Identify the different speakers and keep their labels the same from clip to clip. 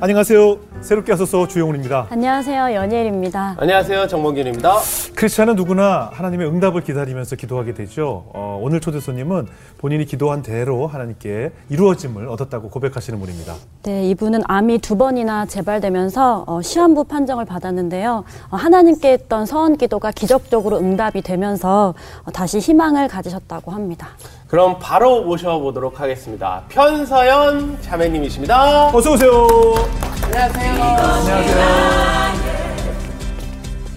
Speaker 1: 안녕하세요. 새롭게 하소서 주영훈입니다.
Speaker 2: 안녕하세요. 연예일입니다.
Speaker 3: 안녕하세요. 정몽균입니다.
Speaker 1: 크리스찬은 누구나 하나님의 응답을 기다리면서 기도하게 되죠. 어, 오늘 초대 손님은 본인이 기도한 대로 하나님께 이루어짐을 얻었다고 고백하시는 분입니다.
Speaker 2: 네, 이분은 암이 두 번이나 재발되면서 어, 시한부 판정을 받았는데요. 어, 하나님께 했던 서원 기도가 기적적으로 응답이 되면서 어, 다시 희망을 가지셨다고 합니다.
Speaker 3: 그럼 바로 모셔보도록 하겠습니다. 편서연 자매님이십니다.
Speaker 1: 어서 오세요.
Speaker 3: 안녕하세요.
Speaker 1: 안녕하세요.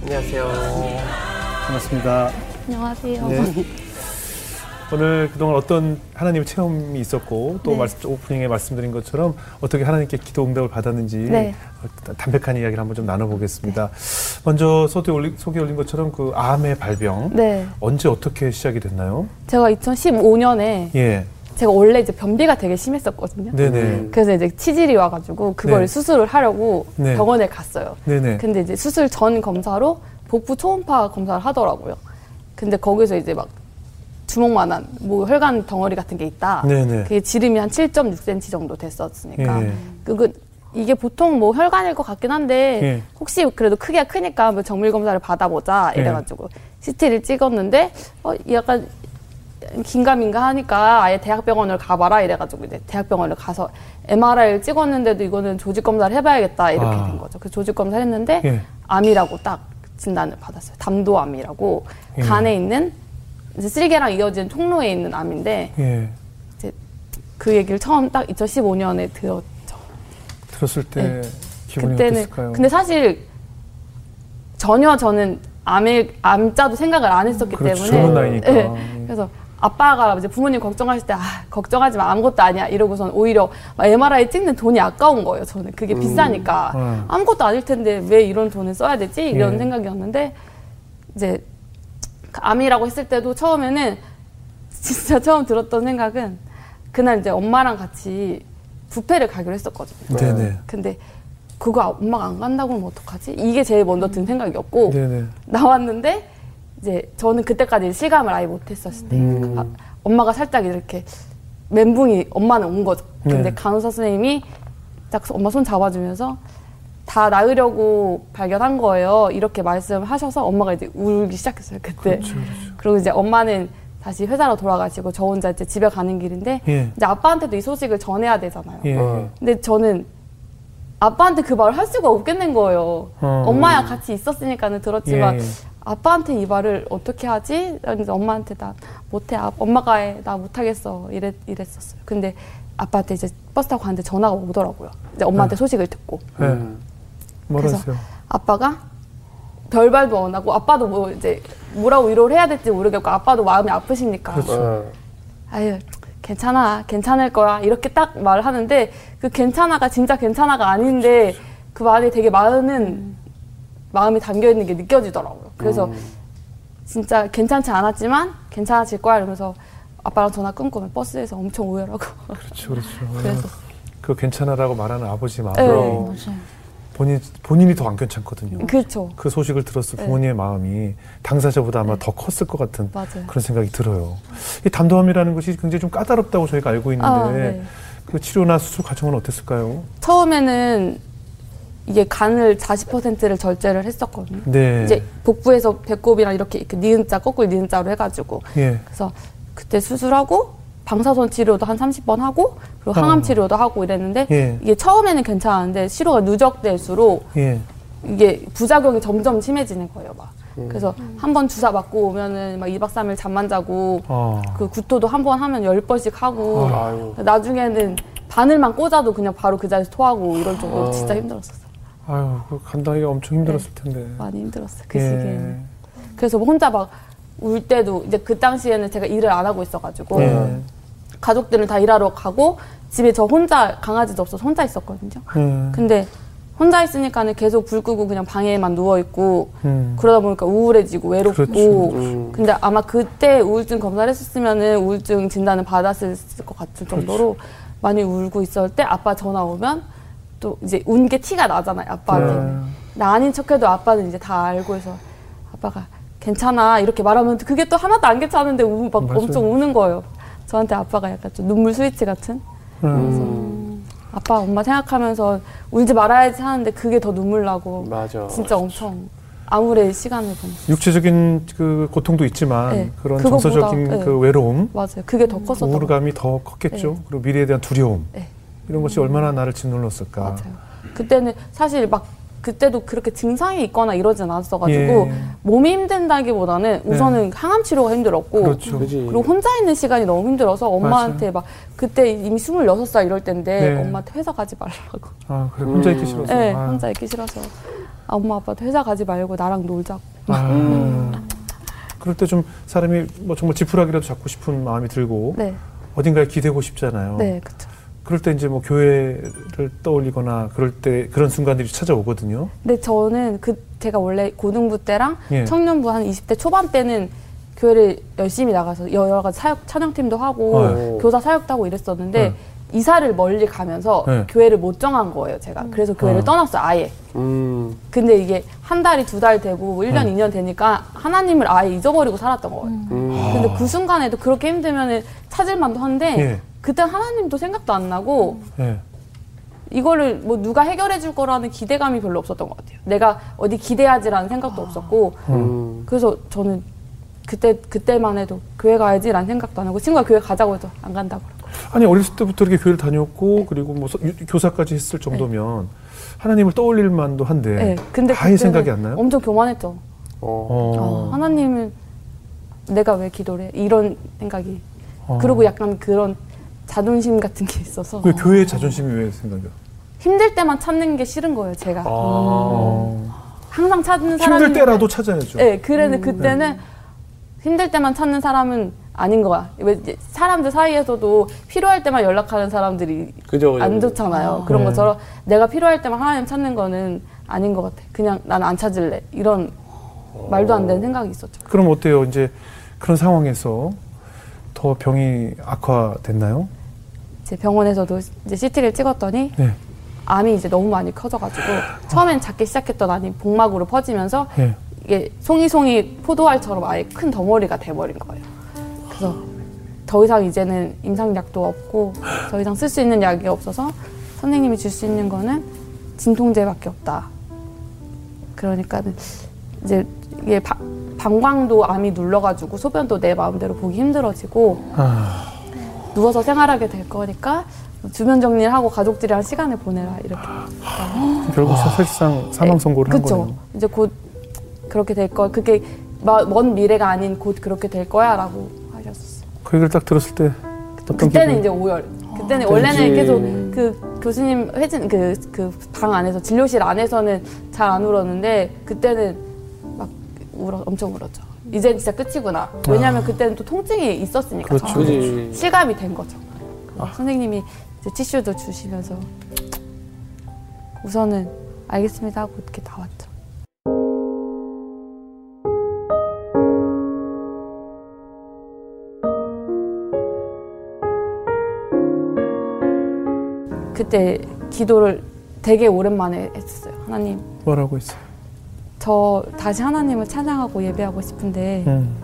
Speaker 3: 안녕하세요.
Speaker 1: 반갑습니다.
Speaker 2: 안녕하세요.
Speaker 1: 네. 오늘 그동안 어떤 하나님의 체험이 있었고 또
Speaker 2: 네.
Speaker 1: 말씀, 오프닝에 말씀드린 것처럼 어떻게 하나님께 기도 응답을 받았는지
Speaker 2: 네.
Speaker 1: 어, 담백한 이야기를 한번 좀 나눠보겠습니다. 먼저 소개 올린, 소개 올린 것처럼 그 암의 발병
Speaker 4: 네.
Speaker 1: 언제 어떻게 시작이 됐나요?
Speaker 4: 제가 2015년에
Speaker 1: 예,
Speaker 4: 제가 원래 이제 변비가 되게 심했었거든요.
Speaker 1: 네네,
Speaker 4: 그래서 이제 치질이 와가지고 그걸
Speaker 1: 네.
Speaker 4: 수술을 하려고
Speaker 1: 네.
Speaker 4: 병원에 갔어요.
Speaker 1: 네네.
Speaker 4: 근데 이제 수술 전 검사로 복부 초음파 검사를 하더라고요. 근데 거기서 이제 막 주먹만한 뭐 혈관 덩어리 같은 게 있다.
Speaker 1: 네네.
Speaker 4: 그게 지름이 한 7.6cm 정도 됐었으니까
Speaker 1: 예.
Speaker 4: 그거 이게 보통 뭐 혈관일 것 같긴 한데
Speaker 1: 예.
Speaker 4: 혹시 그래도 크기가 크니까 뭐 정밀 검사를 받아보자
Speaker 1: 예.
Speaker 4: 이래가지고 CT를 찍었는데 어 약간 긴가민가 하니까 아예 대학병원을 가봐라 이래가지고 이제 대학병원을 가서 MRI를 찍었는데도 이거는 조직 검사를 해봐야겠다 이렇게
Speaker 1: 아.
Speaker 4: 된 거죠. 그 조직 검사를 했는데
Speaker 1: 예.
Speaker 4: 암이라고 딱 진단을 받았어요. 담도암이라고
Speaker 1: 예.
Speaker 4: 간에 있는 이제 쓸개랑 이어진 통로에 있는 암인데
Speaker 1: 예.
Speaker 4: 이제 그 얘기를 처음 딱 2015년에 들었죠.
Speaker 1: 들었을 때
Speaker 4: 네.
Speaker 1: 기분이
Speaker 4: 그때는
Speaker 1: 어땠을까요?
Speaker 4: 근데 사실 전혀 저는 암일 암자도 생각을 안 했었기
Speaker 1: 그렇죠.
Speaker 4: 때문에. 네. 그래서 아빠가 이제 부모님 걱정하실 때 아, 걱정하지 마 아무것도 아니야 이러고선 오히려 막 MRI 찍는 돈이 아까운 거예요 저는 그게 비싸니까
Speaker 1: 음.
Speaker 4: 아무것도 아닐 텐데 왜 이런 돈을 써야 되지 이런
Speaker 1: 예.
Speaker 4: 생각이었는데 이제 그 암이라고 했을 때도 처음에는 진짜 처음 들었던 생각은 그날 이제 엄마랑 같이 뷔페를 가기로 했었거든요.
Speaker 1: 네네.
Speaker 4: 근데 그거 엄마가 안 간다고 하면 어떡하지? 이게 제일 먼저 든 생각이었고
Speaker 1: 네네.
Speaker 4: 나왔는데 이제 저는 그때까지 실감을 아예 못했었을 때
Speaker 1: 음.
Speaker 4: 아, 엄마가 살짝 이렇게 멘붕이 엄마는 온 거죠. 근데
Speaker 1: 네.
Speaker 4: 간호사 선생님이 딱 엄마 손 잡아주면서 다 나으려고 발견한 거예요. 이렇게 말씀하셔서 엄마가 이제 울기 시작했어요. 그때.
Speaker 1: 그렇죠,
Speaker 4: 그리고 이제 엄마는 다시 회사로 돌아가시고 저 혼자 이제 집에 가는 길인데
Speaker 1: 예.
Speaker 4: 이제 아빠한테도 이 소식을 전해야 되잖아요.
Speaker 1: 예.
Speaker 3: 어.
Speaker 4: 근데 저는 아빠한테 그 말을 할 수가 없겠는 거예요.
Speaker 1: 어.
Speaker 4: 엄마야 같이 있었으니까는 들었지만
Speaker 1: 예, 예.
Speaker 4: 아빠한테 이 말을 어떻게 하지? 그래서 엄마한테 나 못해. 아, 엄마가 해. 나 못하겠어. 이랬, 이랬었어요. 근데 아빠한테 이제 버스 타고 가는데 전화가 오더라고요. 이제 엄마한테 소식을 듣고.
Speaker 1: 네.
Speaker 3: 음.
Speaker 4: 그래서
Speaker 1: 했어요?
Speaker 4: 아빠가 별말도 안 하고 아빠도 뭐 이제 뭐라고 위로를 해야 될지 모르겠고 아빠도 마음이 아프시니까
Speaker 1: 그렇죠.
Speaker 3: 어.
Speaker 4: 아유 괜찮아 괜찮을 거야 이렇게 딱 말을 하는데 그 괜찮아가 진짜 괜찮아가 아닌데 그 말이 되게 많은 마음이 담겨 있는 게 느껴지더라고요. 그래서 진짜 괜찮지 않았지만 괜찮아질 거야 이러면서 아빠랑 전화 끊고 버스에서 엄청 오열하고
Speaker 1: 그렇죠, 그렇죠.
Speaker 4: 그래서
Speaker 1: 그 괜찮아라고 말하는 아버지 마음.
Speaker 4: 네.
Speaker 3: 그럼.
Speaker 1: 본인 본인이 더 안 괜찮거든요.
Speaker 4: 그렇죠.
Speaker 1: 그 소식을 들었을
Speaker 4: 네.
Speaker 1: 부모님의 마음이 당사자보다 아마 더 컸을 것 같은
Speaker 4: 맞아요.
Speaker 1: 그런 생각이 들어요. 이 담도암이라는 것이 굉장히 좀 까다롭다고 저희가 알고 있는데
Speaker 4: 아, 네.
Speaker 1: 그 치료나 수술 과정은 어땠을까요?
Speaker 4: 처음에는 이게 간을 40%를 절제를 했었거든요.
Speaker 1: 네.
Speaker 4: 이제 복부에서 배꼽이랑 이렇게, 이렇게 니은자 거꾸로 니은자로 해가지고
Speaker 1: 예.
Speaker 4: 그래서 그때 수술하고 방사선 치료도 한 30번 하고 그리고 항암
Speaker 1: 어.
Speaker 4: 치료도 하고 이랬는데
Speaker 1: 예.
Speaker 4: 이게 처음에는 괜찮았는데 치료가 누적될수록
Speaker 1: 예.
Speaker 4: 이게 부작용이 점점 심해지는 거예요. 막 그래서 한 번 주사 맞고 오면은 막 2박 3일 잠만 자고
Speaker 1: 어.
Speaker 4: 그 구토도 한 번 하면 열 번씩 하고
Speaker 3: 아유.
Speaker 4: 나중에는 바늘만 꽂아도 그냥 바로 그 자리에서 토하고 이럴 정도로
Speaker 3: 어.
Speaker 4: 진짜 힘들었었어요.
Speaker 1: 아유, 그 감당하기가 엄청 힘들었을 텐데.
Speaker 4: 많이 힘들었어요. 그
Speaker 1: 예.
Speaker 4: 시기에는. 그래서 뭐 혼자 막 울 때도 이제 그 당시에는 제가 일을 안 하고 있어가지고
Speaker 1: 예.
Speaker 4: 가족들은 다 일하러 가고 집에 저 혼자 강아지도 없어서 혼자 있었거든요.
Speaker 1: 음.
Speaker 4: 근데 혼자 있으니까는 계속 불 끄고 그냥 방에만 누워 있고
Speaker 1: 음.
Speaker 4: 그러다 보니까 우울해지고 외롭고
Speaker 1: 그렇죠.
Speaker 3: 음.
Speaker 4: 근데 아마 그때 우울증 검사를 했었으면은 우울증 진단을 받았을 것 같은 정도로 많이 울고 있을 때 아빠 전화 오면 또 이제 운 게 티가 나잖아요 아빠한테
Speaker 1: 음.
Speaker 4: 나 아닌 척해도 아빠는 이제 다 알고 해서 아빠가 괜찮아 이렇게 말하면 그게 또 하나도 안 괜찮은데 우, 막
Speaker 1: 맞아요.
Speaker 4: 엄청 우는 거예요 저한테 아빠가 약간 좀 눈물 스위치 같은
Speaker 1: 음.
Speaker 4: 아빠 엄마 생각하면서 울지 말아야지 하는데 그게 더 눈물 나고
Speaker 3: 맞아.
Speaker 4: 진짜 엄청 암울의 시간을 보냈어요.
Speaker 1: 육체적인 그 고통도 있지만
Speaker 4: 네.
Speaker 1: 그런 정서적인
Speaker 4: 네.
Speaker 1: 그 외로움,
Speaker 4: 맞아요. 그게 더 같아요.
Speaker 1: 우울감이 더 컸겠죠. 그리고 미래에 대한 두려움
Speaker 4: 네.
Speaker 1: 이런 것이 얼마나 나를 짓눌렀을까.
Speaker 4: 맞아요. 그때는 사실 막 그때도 그렇게 증상이 있거나 이러진 않았어가지고
Speaker 1: 예.
Speaker 4: 몸이 힘든다기보다는 우선은 항암 치료가 힘들었고
Speaker 1: 그렇죠.
Speaker 4: 그리고 혼자 있는 시간이 너무 힘들어서 엄마한테 막 그때 이미 26살 이럴 때인데
Speaker 1: 네.
Speaker 4: 엄마한테 회사 가지 말라고.
Speaker 1: 아 그래 혼자 있기
Speaker 3: 음.
Speaker 1: 싫어서.
Speaker 4: 네,
Speaker 1: 아.
Speaker 4: 혼자 있기 싫어서. 아, 엄마 아빠도 회사 가지 말고 나랑 놀자고.
Speaker 1: 아.
Speaker 3: 음.
Speaker 1: 그럴 때 좀 사람이 뭐 정말 지푸라기라도 잡고 싶은 마음이 들고
Speaker 4: 네,
Speaker 1: 어딘가에 기대고 싶잖아요.
Speaker 4: 네, 그쵸.
Speaker 1: 그럴 때 이제 뭐 교회를 떠올리거나 그럴 때 그런 순간들이 찾아오거든요.
Speaker 4: 근데 저는 그 제가 원래 고등부 때랑
Speaker 1: 예.
Speaker 4: 청년부 한 20대 초반 때는 교회를 열심히 나가서 여러 가지 사역 찬양팀도 하고
Speaker 1: 네.
Speaker 4: 교사 사역도 하고 이랬었는데
Speaker 1: 네.
Speaker 4: 이사를 멀리 가면서
Speaker 1: 네.
Speaker 4: 교회를 못 정한 거예요, 제가. 그래서 교회를
Speaker 1: 어.
Speaker 4: 떠났어요, 아예.
Speaker 3: 음.
Speaker 4: 근데 이게 한 달이 두 달 되고 뭐 1년,
Speaker 1: 네.
Speaker 4: 2년 되니까 하나님을 아예 잊어버리고 살았던 거예요.
Speaker 3: 음.
Speaker 4: 근데 그 순간에도 그렇게 힘들면 찾을 만도 한데
Speaker 1: 예.
Speaker 4: 그때 하나님도 생각도 안 나고
Speaker 1: 예.
Speaker 4: 이거를 뭐 누가 해결해 줄 거라는 기대감이 별로 없었던 것 같아요. 내가 어디 기대하지라는 생각도 없었고
Speaker 3: 음.
Speaker 4: 그래서 저는 그때 그때만 해도 교회 가야지라는 생각도 안 하고 친구가 교회 가자고 해도 안 간다고
Speaker 1: 아니 어렸을 때부터 이렇게 교회를 다녔고 그리고 뭐 서- 유- 교사까지 했을 정도면 하나님을 떠올릴 만도 한데
Speaker 4: 네, 근데
Speaker 1: 아예 생각이 안 나요?
Speaker 4: 엄청 교만했죠.
Speaker 3: 어.
Speaker 1: 어.
Speaker 4: 아, 하나님은 내가 왜 기도를 해? 이런 생각이
Speaker 1: 어.
Speaker 4: 그리고 약간 그런 자존심 같은 게 있어서
Speaker 1: 그 교회의 자존심이 왜 생각이야?
Speaker 4: 힘들 때만 찾는 게 싫은 거예요 제가
Speaker 1: 어.
Speaker 4: 항상 찾는 사람이
Speaker 1: 힘들 때라도 찾아야죠.
Speaker 4: 네, 그래는 그때는 힘들 때만 찾는 사람은 아닌 거야. 왜 사람들 사이에서도 필요할 때만 연락하는 사람들이
Speaker 3: 그죠, 그죠.
Speaker 4: 안 좋잖아요. 그런
Speaker 1: 네.
Speaker 4: 것처럼 내가 필요할 때만 하나님 찾는 거는 아닌 것 같아. 그냥 난 안 찾을래. 이런 말도 안 되는 생각이 있었죠.
Speaker 1: 그럼 어때요? 이제 그런 상황에서 더 병이 악화됐나요?
Speaker 4: 이제 병원에서도 이제 CT를 찍었더니
Speaker 1: 네.
Speaker 4: 암이 이제 너무 많이 커져가지고 처음엔 작게 시작했던 암이 복막으로 퍼지면서
Speaker 1: 예.
Speaker 4: 이게 송이송이 포도알처럼 아예 큰 덩어리가 돼버린 거예요. 그래서 더 이상 이제는 임상약도 없고 더 이상 쓸 수 있는 약이 없어서 선생님이 줄 수 있는 거는 진통제밖에 없다. 그러니까는 이제 이게 바- 방광도 암이 눌러가지고 소변도 내 마음대로 보기 힘들어지고
Speaker 1: 아,
Speaker 4: 누워서 생활하게 될 거니까 주변 정리를 하고 가족들이랑 시간을 보내라 이렇게.
Speaker 1: 결국 사실상 사망 선고를 한
Speaker 4: 그쵸.
Speaker 1: 거네요.
Speaker 4: 이제 곧 그렇게 될 거. 그게 마- 먼 미래가 아닌 곧 그렇게 될 거야라고 하셨었어요.
Speaker 1: 그 얘기를 딱 들었을 때 어떤
Speaker 4: 그때는
Speaker 1: 기분이-
Speaker 4: 이제 오열. 그때는
Speaker 3: 그치.
Speaker 4: 원래는 계속 그 교수님 회진 그 그 방 안에서 진료실 안에서는 잘 안 울었는데 그때는 막 울어 엄청 울었죠. 이제 진짜 끝이구나. 왜냐하면 그때는 또 통증이 있었으니까.
Speaker 1: 그렇죠.
Speaker 4: 실감이 된 거죠. 그래서 선생님이 이제 티슈도 주시면서 우선은 알겠습니다 하고 이렇게 나왔죠. 그때 기도를 되게 오랜만에 했었어요. 하나님,
Speaker 1: 뭐라고 했어요?
Speaker 4: 저 다시 하나님을 찬양하고 예배하고 싶은데
Speaker 1: 음.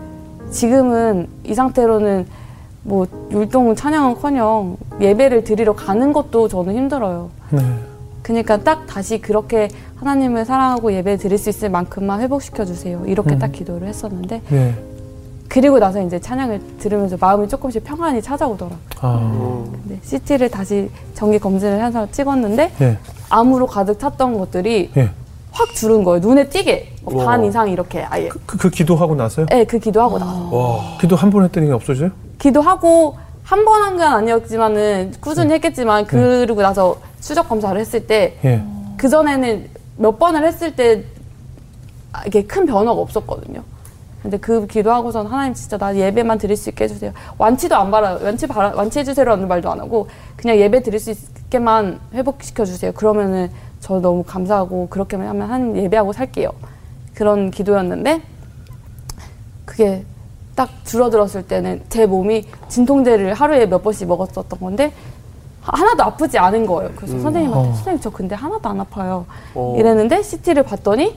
Speaker 4: 지금은 이 상태로는 뭐 율동 찬양은커녕 예배를 드리러 가는 것도 저는 힘들어요.
Speaker 1: 네.
Speaker 4: 그러니까 딱 다시 그렇게 하나님을 사랑하고 예배 드릴 수 있을 만큼만 회복시켜 주세요. 이렇게
Speaker 1: 음.
Speaker 4: 딱 기도를 했었는데
Speaker 1: 네.
Speaker 4: 그리고 나서 이제 찬양을 들으면서 마음이 조금씩 평안이 찾아오더라고요.
Speaker 1: 아.
Speaker 3: 음.
Speaker 4: 근데 CT를 다시 정기 검진을 해서 찍었는데
Speaker 1: 예.
Speaker 4: 암으로 가득 찼던 것들이
Speaker 1: 예.
Speaker 4: 확 줄은 거예요. 눈에 띄게 뭐반
Speaker 3: 우와.
Speaker 4: 이상 이렇게 아예.
Speaker 1: 그, 그 기도하고 나서요?
Speaker 4: 네, 그 기도하고 나서.
Speaker 3: 와.
Speaker 1: 기도 한 번 했더니 없어져요?
Speaker 4: 기도하고 한 번 한 건 아니었지만은 꾸준히 했겠지만 그러고 나서 수적 검사를 했을 때
Speaker 1: 예.
Speaker 4: 그 전에는 몇 번을 했을 때 아, 이게 큰 변화가 없었거든요. 근데 그 기도하고선 하나님 진짜 나 예배만 드릴 수 있게 해주세요. 완치도 안 바라요. 완치 바라, 완치해주세요라는 말도 안 하고 그냥 예배 드릴 수 있게만 회복시켜 주세요. 그러면은 저 너무 감사하고 그렇게만 하면 한 예배하고 살게요. 그런 기도였는데 그게 딱 줄어들었을 때는 제 몸이 진통제를 하루에 몇 번씩 먹었었던 건데 하- 하나도 아프지 않은 거예요. 그래서 선생님한테
Speaker 1: 어.
Speaker 4: 선생님 저 근데 하나도 안 아파요.
Speaker 3: 어.
Speaker 4: 이랬는데 CT를 봤더니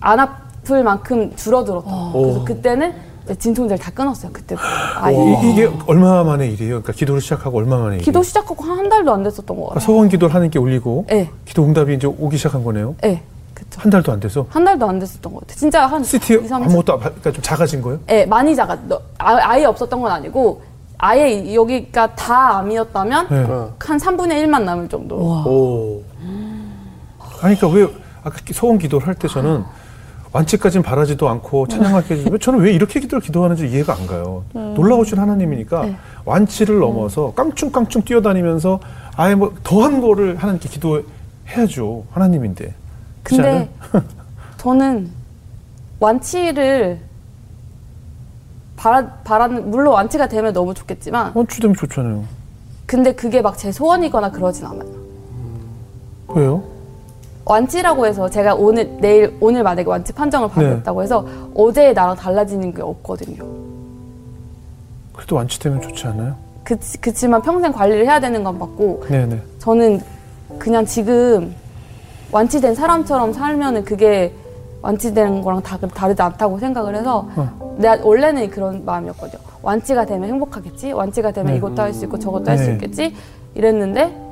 Speaker 4: 안 아플 만큼 줄어들었다. 그래서
Speaker 3: 오.
Speaker 4: 그때는 진통제를 다 끊었어요 그때도. 아예.
Speaker 1: 이, 이게 얼마 만의 일이에요? 그러니까 기도를 시작하고 얼마 만의 일이에요?
Speaker 4: 기도 시작하고 한, 한 달도 안 됐었던 것
Speaker 1: 그러니까
Speaker 4: 같아요.
Speaker 1: 서원 기도를 하나님께 올리고
Speaker 4: 네,
Speaker 1: 기도 응답이 이제 오기 시작한 거네요.
Speaker 4: 네, 그쵸.
Speaker 1: 한 달도 안 돼서
Speaker 4: 한 달도 안 됐었던 것 같아요. 진짜 한
Speaker 1: CT
Speaker 4: 2, 3주.
Speaker 1: 아무것도 안- 그러니까 좀 작아진 거예요?
Speaker 4: 예, 많이. 너- 아, 아 예 없었던 건 아니고 아예 여기가 다 암이었다면
Speaker 1: 네.
Speaker 3: 어.
Speaker 4: 한 3분의 1만 남을 정도.
Speaker 3: 오.
Speaker 1: 아니 그러니까 왜 아까 기- 소원 기도를 할 때 저는 완치까지는 바라지도 않고 찬양하게 왜 저는 왜 이렇게 기도를 기도하는지 이해가 안 가요. 놀라우신 하나님이니까
Speaker 4: 네.
Speaker 1: 완치를 넘어서 깡충깡충 뛰어다니면서 아예 뭐 더한 거를 하나님께 기도해야죠. 하나님인데.
Speaker 4: 근데 저는 완치를 바라, 바라는 물론 완치가 되면 너무 좋겠지만
Speaker 1: 완치되면 좋잖아요.
Speaker 4: 근데 그게 막 제 소원이거나 그러진 않아요.
Speaker 1: 왜요?
Speaker 4: 완치라고 해서 제가 오늘 내일 오늘 만약에 완치 판정을
Speaker 1: 네.
Speaker 4: 받았다고 해서 어제의 나랑 달라지는 게 없거든요.
Speaker 1: 그래도 완치되면 좋지 않아요?
Speaker 4: 그, 그치만 평생 관리를 해야 되는 건 맞고
Speaker 1: 네네.
Speaker 4: 저는 그냥 지금 완치된 사람처럼 살면은 그게 완치된 거랑 다, 다르지 않다고 생각을 해서
Speaker 1: 어.
Speaker 4: 내가 원래는 그런 마음이었거든요. 완치가 되면 행복하겠지. 완치가 되면
Speaker 1: 네.
Speaker 4: 이것도 할 수 있고 저것도 할수
Speaker 1: 네.
Speaker 4: 있겠지. 이랬는데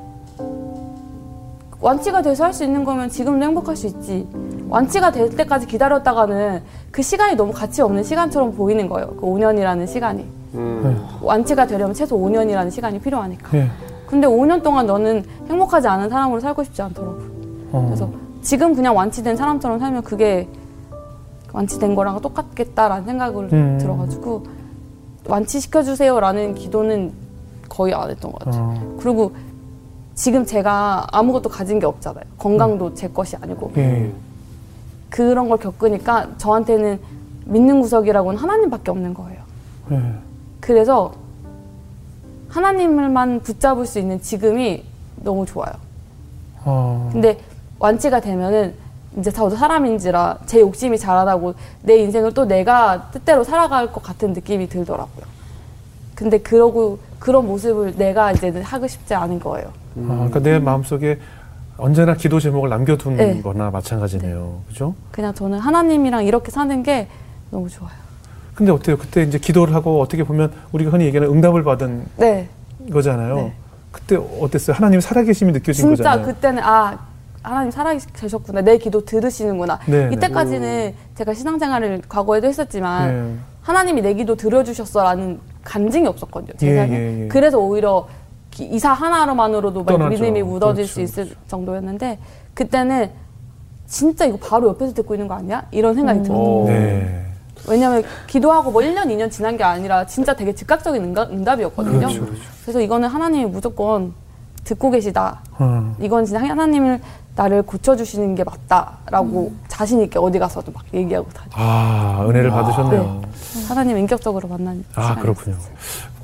Speaker 4: 완치가 돼서 할 수 있는 거면 지금도 행복할 수 있지. 완치가 될 때까지 기다렸다가는 그 시간이 너무 가치 없는 시간처럼 보이는 거예요. 그 5년이라는 시간이.
Speaker 3: 음.
Speaker 4: 완치가 되려면 최소 5년이라는 시간이 필요하니까.
Speaker 1: 예.
Speaker 4: 근데 5년 동안 너는 행복하지 않은 사람으로 살고 싶지 않더라고.
Speaker 1: 어.
Speaker 4: 그래서 지금 그냥 완치된 사람처럼 살면 그게 완치된 거랑 똑같겠다라는 생각을
Speaker 1: 음.
Speaker 4: 들어가지고 완치시켜주세요라는 기도는 거의 안 했던 것 같아요.
Speaker 1: 어.
Speaker 4: 그리고 지금 제가 아무것도 가진 게 없잖아요. 건강도 제 것이 아니고.
Speaker 1: 예.
Speaker 4: 그런 걸 겪으니까 저한테는 믿는 구석이라고는 하나님밖에 없는 거예요.
Speaker 1: 예.
Speaker 4: 그래서 하나님을만 붙잡을 수 있는 지금이 너무 좋아요.
Speaker 1: 어.
Speaker 4: 근데 완치가 되면은 이제 저도 사람인지라 제 욕심이 자라나고 내 인생을 또 내가 뜻대로 살아갈 것 같은 느낌이 들더라고요. 근데 그러고 그런 모습을 내가 이제 하고 싶지 않은 거예요.
Speaker 1: 아, 그러니까 내 마음속에 언제나 기도 제목을 남겨둔
Speaker 4: 네.
Speaker 1: 거나 마찬가지네요. 그죠?
Speaker 4: 그냥 저는 하나님이랑 이렇게 사는 게 너무 좋아요.
Speaker 1: 근데 어때요? 그때 이제 기도를 하고 어떻게 보면 우리가 흔히 얘기하는 응답을 받은
Speaker 4: 네.
Speaker 1: 거잖아요.
Speaker 4: 네.
Speaker 1: 그때 어땠어요? 하나님 살아계심이 느껴진
Speaker 4: 진짜
Speaker 1: 거잖아요.
Speaker 4: 그때는 아 하나님 살아 계셨구나 내 기도 들으시는구나
Speaker 1: 네, 네.
Speaker 4: 이때까지는 제가 신앙생활을 과거에도 했었지만
Speaker 1: 네.
Speaker 4: 하나님이 내 기도 들어주셨어라는 간증이 없었거든요 제
Speaker 1: 예, 예, 예.
Speaker 4: 그래서 오히려 기- 이사 하나로만으로도 막. 믿음이 묻어질
Speaker 1: 그렇죠,
Speaker 4: 수 있을 정도였는데 그때는 진짜 이거 바로 옆에서 듣고 있는 거 아니야? 이런 생각이 들어요
Speaker 3: 오.
Speaker 1: 네.
Speaker 4: 왜냐면 기도하고 뭐 1년, 2년 지난 게 아니라 진짜 되게 즉각적인 응답, 응답 이었거든요
Speaker 1: 그렇죠, 그렇죠.
Speaker 4: 그래서 이거는 하나님이 무조건 듣고 계시다
Speaker 1: 어.
Speaker 4: 이건 진짜 하나님을 나를 고쳐주시는 게 맞다라고
Speaker 1: 음.
Speaker 4: 자신 있게 어디 가서도 막 얘기하고 다녀.
Speaker 1: 아, 은혜를 받으셨네요.
Speaker 4: 하나님 인격적으로 만난
Speaker 1: 아, 그렇군요.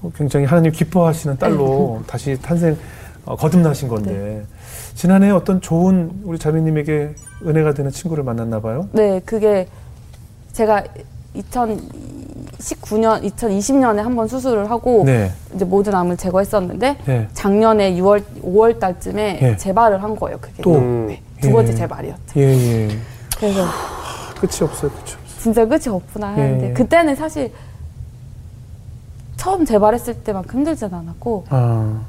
Speaker 4: 어,
Speaker 1: 굉장히 하나님 기뻐하시는 딸로 다시 탄생, 어, 거듭나신 건데. 지난해 어떤 좋은 우리 자매님에게 은혜가 되는 친구를 만났나 봐요?
Speaker 4: 네, 그게 제가 2019년, 2020년에 한 번 수술을 하고
Speaker 1: 네.
Speaker 4: 이제 모든 암을 제거했었는데
Speaker 1: 네.
Speaker 4: 작년에 6월, 5월 달쯤에
Speaker 1: 예.
Speaker 4: 재발을 한 거예요. 그게
Speaker 1: 또?
Speaker 3: 음.
Speaker 4: 두 번째
Speaker 1: 예.
Speaker 4: 재발이었죠.
Speaker 1: 예, 예.
Speaker 4: 그래서
Speaker 1: 끝이 없어요, 없어요.
Speaker 4: 진짜 끝이 없구나 하는데
Speaker 1: 예.
Speaker 4: 그때는 사실 처음 재발했을 때만큼 힘들진 않았고
Speaker 1: 아,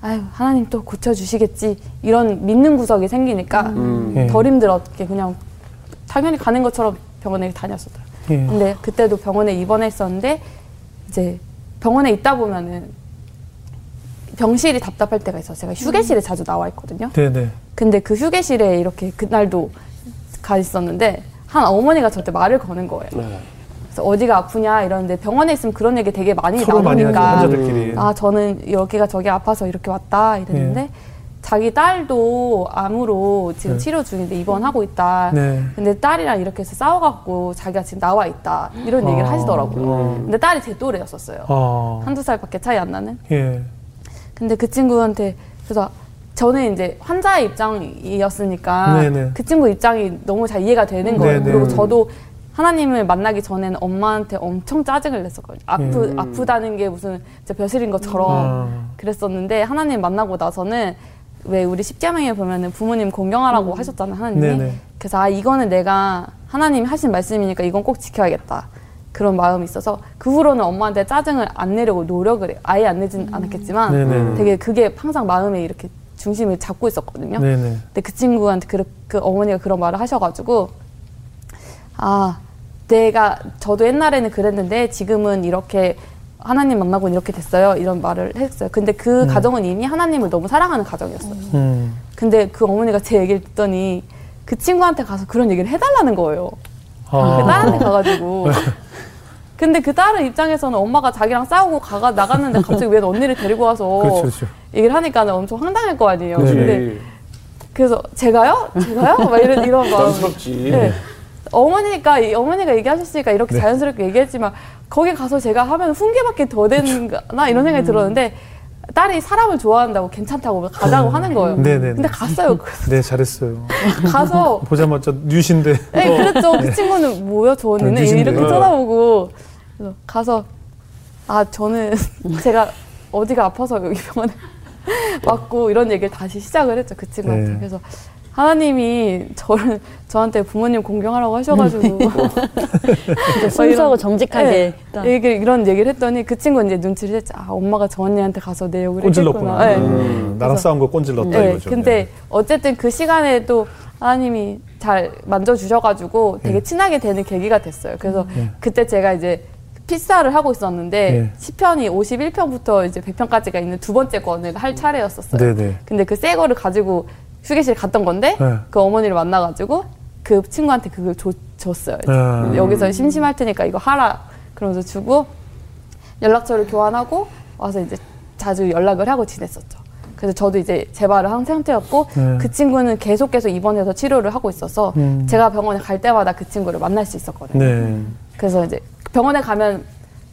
Speaker 4: 아유 하나님 또 고쳐주시겠지 이런 믿는 구석이 생기니까
Speaker 3: 음.
Speaker 1: 예.
Speaker 4: 덜 힘들었게 그냥 당연히 가는 것처럼 병원에 다녔었어요.
Speaker 1: 예.
Speaker 4: 근데 그때도 병원에 입원했었는데 이제 병원에 있다 보면은 병실이 답답할 때가 있어요. 제가 휴게실에 자주 나와 있거든요.
Speaker 1: 네네.
Speaker 4: 근데 그 휴게실에 이렇게 그날도 가 있었는데 한 어머니가 저한테 말을 거는 거예요.
Speaker 3: 네.
Speaker 4: 그래서 어디가 아프냐 이러는데 병원에 있으면 그런 얘기 되게 많이
Speaker 1: 서로 많이 하죠,
Speaker 4: 나누니까
Speaker 1: 환자들끼리.
Speaker 4: 아 저는 여기가 저기 아파서 이렇게 왔다 이랬는데
Speaker 1: 예.
Speaker 4: 자기 딸도 암으로 지금
Speaker 1: 네.
Speaker 4: 치료 중인데 입원하고 있다.
Speaker 1: 네.
Speaker 4: 근데 딸이랑 이렇게 해서 싸워갖고 자기가 지금 나와 있다 이런 얘기를
Speaker 1: 아.
Speaker 4: 하시더라고요.
Speaker 3: 음.
Speaker 4: 근데 딸이 제 또래였었어요.
Speaker 1: 아,
Speaker 4: 한두 살밖에 차이 안 나는.
Speaker 1: 예.
Speaker 4: 근데 그 친구한테 그래서 저는 이제 환자의 입장이었으니까
Speaker 1: 네네.
Speaker 4: 그 친구 입장이 너무 잘 이해가 되는 거예요.
Speaker 1: 네네.
Speaker 4: 그리고 저도 하나님을 만나기 전에는 엄마한테 엄청 짜증을 냈었거든요. 아프,
Speaker 1: 음.
Speaker 4: 아프다는 게 무슨 진짜 벼슬인 것처럼
Speaker 1: 아.
Speaker 4: 그랬었는데 하나님 만나고 나서는 왜 우리 십자명에 보면은 부모님 공경하라고 하셨잖아요, 하나님이.
Speaker 1: 네네.
Speaker 4: 그래서 아 이거는 내가 하나님이 하신 말씀이니까 이건 꼭 지켜야겠다. 그런 마음이 있어서 그 후로는 엄마한테 짜증을 안 내려고 노력을 해요. 아예 안 내진 않았겠지만
Speaker 1: 네네.
Speaker 4: 되게 그게 항상 마음에 이렇게 중심을 잡고 있었거든요.
Speaker 1: 네네.
Speaker 4: 근데 그 친구한테 그, 그 어머니가 그런 말을 하셔가지고 아 내가 저도 옛날에는 그랬는데 지금은 이렇게 하나님 만나고 이렇게 됐어요 이런 말을 했어요. 근데 그 가정은 이미 하나님을 너무 사랑하는 가정이었어요.
Speaker 1: 음.
Speaker 4: 근데 그 어머니가 제 얘기를 듣더니 그 친구한테 가서 그런 얘기를 해달라는 거예요. 그
Speaker 1: 아.
Speaker 4: 딸한테 가가지고. 근데 그 딸의 입장에서는 엄마가 자기랑 싸우고 가가 나갔는데 갑자기 왜 언니를 데리고 와서
Speaker 1: 그렇죠, 그렇죠.
Speaker 4: 얘기를 하니까 엄청 황당할 거 아니에요.
Speaker 1: 그치.
Speaker 4: 근데 그래서 제가요? 제가요? 막 이런 이런 마음.
Speaker 3: 부담스럽지.
Speaker 4: 네. 어머니가 이- 어머니가 얘기하셨으니까 이렇게
Speaker 1: 네.
Speaker 4: 자연스럽게 얘기했지만 거기 가서 제가 하면 훈계받기 더 되는가 이런 생각이 들었는데 딸이 사람을 좋아한다고 괜찮다고 가자고 하는 거예요.
Speaker 1: 음. 네네네.
Speaker 4: 근데 갔어요. 그래서
Speaker 1: 네, 잘했어요.
Speaker 4: 가서
Speaker 1: 보자마자 뉴신데.
Speaker 4: 네, 그랬죠. 그 친구는 뭐야 저 언니는. 이렇게 쳐다보고 그래서 가서 아 저는 제가 어디가 아파서 여기 병원에 왔고 이런 얘기를 다시 시작을 했죠 그 친구한테
Speaker 1: 네.
Speaker 4: 그래서 하나님이 저를 저한테 부모님 공경하라고 하셔가지고
Speaker 2: 순수하고 정직하게 딱.
Speaker 4: 네, 이게 이런 얘기를 했더니 그 친구 는 이제 눈치를 했죠 아 엄마가 저 언니한테 가서 내 욕을
Speaker 1: 꼰질렀구나.
Speaker 4: 네.
Speaker 1: 음, 나랑 싸운 거 꼰질렀다
Speaker 4: 네,
Speaker 1: 이거죠.
Speaker 4: 근데 어쨌든 그 시간에 또 하나님이 잘 만져주셔가지고 되게
Speaker 1: 네.
Speaker 4: 친하게 되는 계기가 됐어요. 그래서
Speaker 1: 네.
Speaker 4: 그때 제가 이제 피사를 하고 있었는데
Speaker 1: 네.
Speaker 4: 시편이 51편부터 이제 100편까지가 있는 두 번째 권을 할 차례였었어요.
Speaker 1: 네네.
Speaker 4: 근데 그 새 거를 가지고 휴게실 갔던 건데
Speaker 1: 네.
Speaker 4: 그 어머니를 만나가지고 그 친구한테 그걸 줘, 줬어요.
Speaker 1: 아.
Speaker 4: 여기서 심심할 테니까 이거 하라 그러면서 주고 연락처를 교환하고 와서 이제 자주 연락을 하고 지냈었죠. 그래서 저도 이제 재발을 한 상태였고
Speaker 1: 네.
Speaker 4: 그 친구는 계속해서 입원해서 치료를 하고 있어서
Speaker 1: 음.
Speaker 4: 제가 병원에 갈 때마다 그 친구를 만날 수 있었거든요.
Speaker 1: 네.
Speaker 4: 그래서 이제 병원에 가면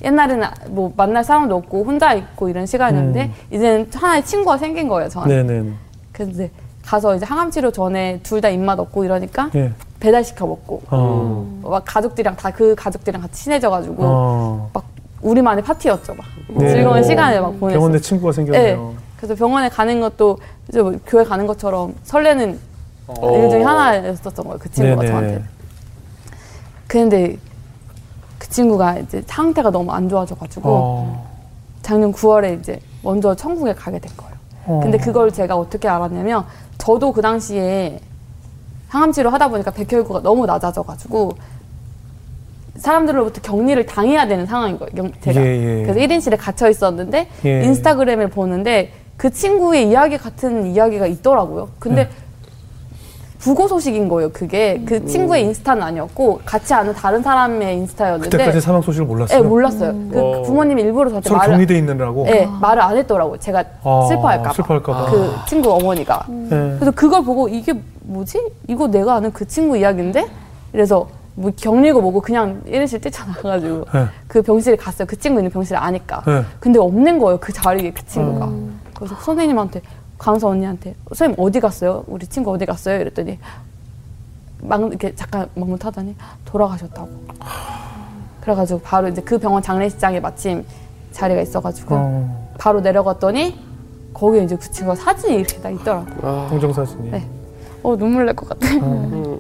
Speaker 4: 옛날에는 뭐 만날 사람도 없고 혼자 있고 이런 시간이었는데 이제는 하나의 친구가 생긴 거예요 저한테.
Speaker 1: 음. 네네.
Speaker 4: 그래서 이제 가서 이제 항암 치료 전에 둘 다 입맛 없고 이러니까
Speaker 1: 예.
Speaker 4: 배달 시켜 먹고
Speaker 1: 어.
Speaker 4: 막 가족들이랑 다 그 가족들이랑 같이 친해져가지고
Speaker 1: 어.
Speaker 4: 막 우리만의 파티였죠 막
Speaker 1: 네.
Speaker 4: 즐거운 시간을 막 보냈어요.
Speaker 1: 병원 내 친구가
Speaker 4: 네.
Speaker 1: 생겼네요.
Speaker 4: 그래서 병원에 가는 것도 이제 뭐 교회 가는 것처럼 설레는
Speaker 3: 어.
Speaker 4: 일 중에 하나였었던 거예요. 그 친구가
Speaker 1: 네네.
Speaker 4: 저한테. 근데 그 친구가 이제 상태가 너무 안 좋아져가지고
Speaker 1: 어.
Speaker 4: 작년 9월에 이제 먼저 천국에 가게 된 거예요.
Speaker 1: 어.
Speaker 4: 근데 그걸 제가 어떻게 알았냐면 저도 그 당시에 항암 치료 하다 보니까 백혈구가 너무 낮아져가지고 사람들로부터 격리를 당해야 되는 상황인 거예요. 경- 제가
Speaker 1: 예, 예.
Speaker 4: 그래서 1인실에 갇혀 있었는데
Speaker 1: 예.
Speaker 4: 인스타그램을 보는데 그 친구의 이야기 같은 이야기가 있더라고요. 근데
Speaker 1: 네.
Speaker 4: 부고 소식인 거예요. 그게 그 친구의 인스타는 아니었고 같이 아는 다른 사람의 인스타였는데
Speaker 1: 그때까지 사망 소식을 몰랐어요.
Speaker 4: 네, 몰랐어요. 그
Speaker 3: 어.
Speaker 4: 부모님이 일부러 저한테
Speaker 1: 서로
Speaker 4: 말을
Speaker 1: 격리돼 있느라고.
Speaker 4: 네, 말을 안 했더라고요. 제가
Speaker 1: 아,
Speaker 4: 슬퍼할까 봐.
Speaker 1: 슬퍼할까 봐.
Speaker 4: 그 친구 어머니가.
Speaker 1: 예.
Speaker 4: 그래서 그걸 보고 이게 뭐지? 이거 내가 아는 그 친구 이야기인데? 그래서 뭐 격리고 뭐고 그냥 1인실 뛰쳐나가가지고
Speaker 1: 네.
Speaker 4: 그 병실에 갔어요. 그 친구 있는 병실을 아니까.
Speaker 1: 네.
Speaker 4: 근데 없는 거예요. 그 자리에 그 친구가. 그래서 선생님한테 강사 언니한테 선생님 어디 갔어요? 우리 친구 어디 갔어요? 이랬더니 막 이렇게 잠깐 머뭇하더니 돌아가셨다고. 그래가지고 바로 이제 그 병원 장례식장에 마침 자리가 있어가지고
Speaker 1: 어.
Speaker 4: 바로 내려갔더니 거기에 이제 그 친구가 사진이 이렇게 다 있더라고요.
Speaker 3: 아,
Speaker 1: 동정 사진이.
Speaker 4: 네. 어 눈물 날 것 같아.
Speaker 3: 음.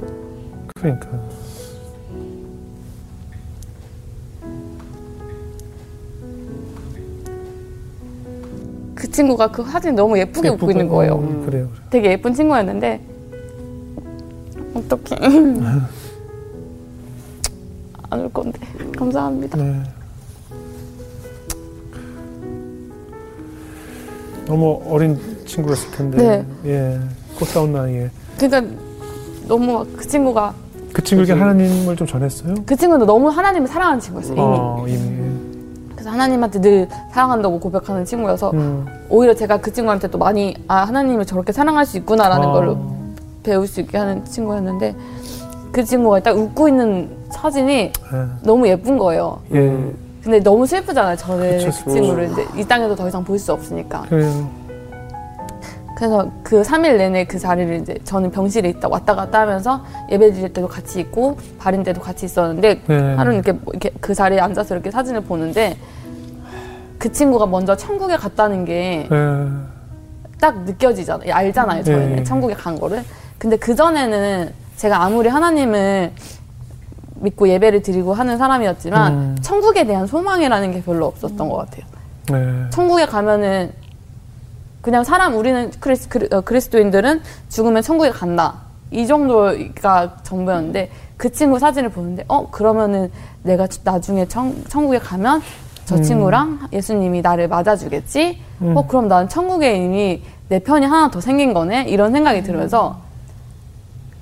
Speaker 1: 그러니까.
Speaker 4: 친구가 그 사진 너무 예쁘게 웃고 있는 거예요.
Speaker 1: 음, 그래요.
Speaker 4: 되게 예쁜 친구였는데 어떡해. 안올 건데. 감사합니다.
Speaker 1: 네. 너무 어린 친구였을 텐데.
Speaker 4: 네.
Speaker 1: 예. 꽃다운 나이에.
Speaker 4: 그러니까 너무 막그 친구가
Speaker 1: 그 친구에게 하나님을 좀 전했어요?
Speaker 4: 그 친구도 너무 하나님을 사랑하는 친구였어요. 이미.
Speaker 1: 어, 이미.
Speaker 4: 그래서 하나님한테 늘 사랑한다고 고백하는 친구여서
Speaker 1: 음.
Speaker 4: 오히려 제가 그 친구한테 또 많이 아 하나님을 저렇게 사랑할 수 있구나라는
Speaker 1: 아.
Speaker 4: 걸로 배울 수 있게 하는 친구였는데 그 친구가 딱 웃고 있는 사진이
Speaker 1: 예.
Speaker 4: 너무 예쁜 거예요.
Speaker 1: 예.
Speaker 4: 근데 너무 슬프잖아요. 저는
Speaker 1: 그쵸,
Speaker 4: 그 친구를 이제 이 땅에도 더 이상 볼 수 없으니까.
Speaker 1: 그래요.
Speaker 4: 그래서 그 3일 내내 그 자리를 이제 저는 병실에 있다 왔다 갔다 하면서 예배 드릴 때도 같이 있고 발인 때도 같이 있었는데
Speaker 1: 네.
Speaker 4: 하루는 이렇게, 뭐 이렇게 그 자리에 앉아서 이렇게 사진을 보는데 그 친구가 먼저 천국에 갔다는 게
Speaker 1: 예.
Speaker 4: 딱 느껴지잖아요. 알잖아요. 저희는
Speaker 1: 네.
Speaker 4: 천국에 간 거를. 근데 그 전에는 제가 아무리 하나님을 믿고 예배를 드리고 하는 사람이었지만
Speaker 1: 음.
Speaker 4: 천국에 대한 소망이라는 게 별로 없었던 것 같아요.
Speaker 1: 네.
Speaker 4: 천국에 가면은 그냥 사람 우리는 크리스, 그리, 어, 그리스 도인들은 죽으면 천국에 간다 이 정도가 전부였는데 그 친구 사진을 보는데 어 그러면은 내가 나중에 천, 천국에 가면 저 친구랑 예수님이 나를 맞아주겠지? 어 그럼 난 천국에 이미 내 편이 하나 더 생긴 거네? 이런 생각이 들면서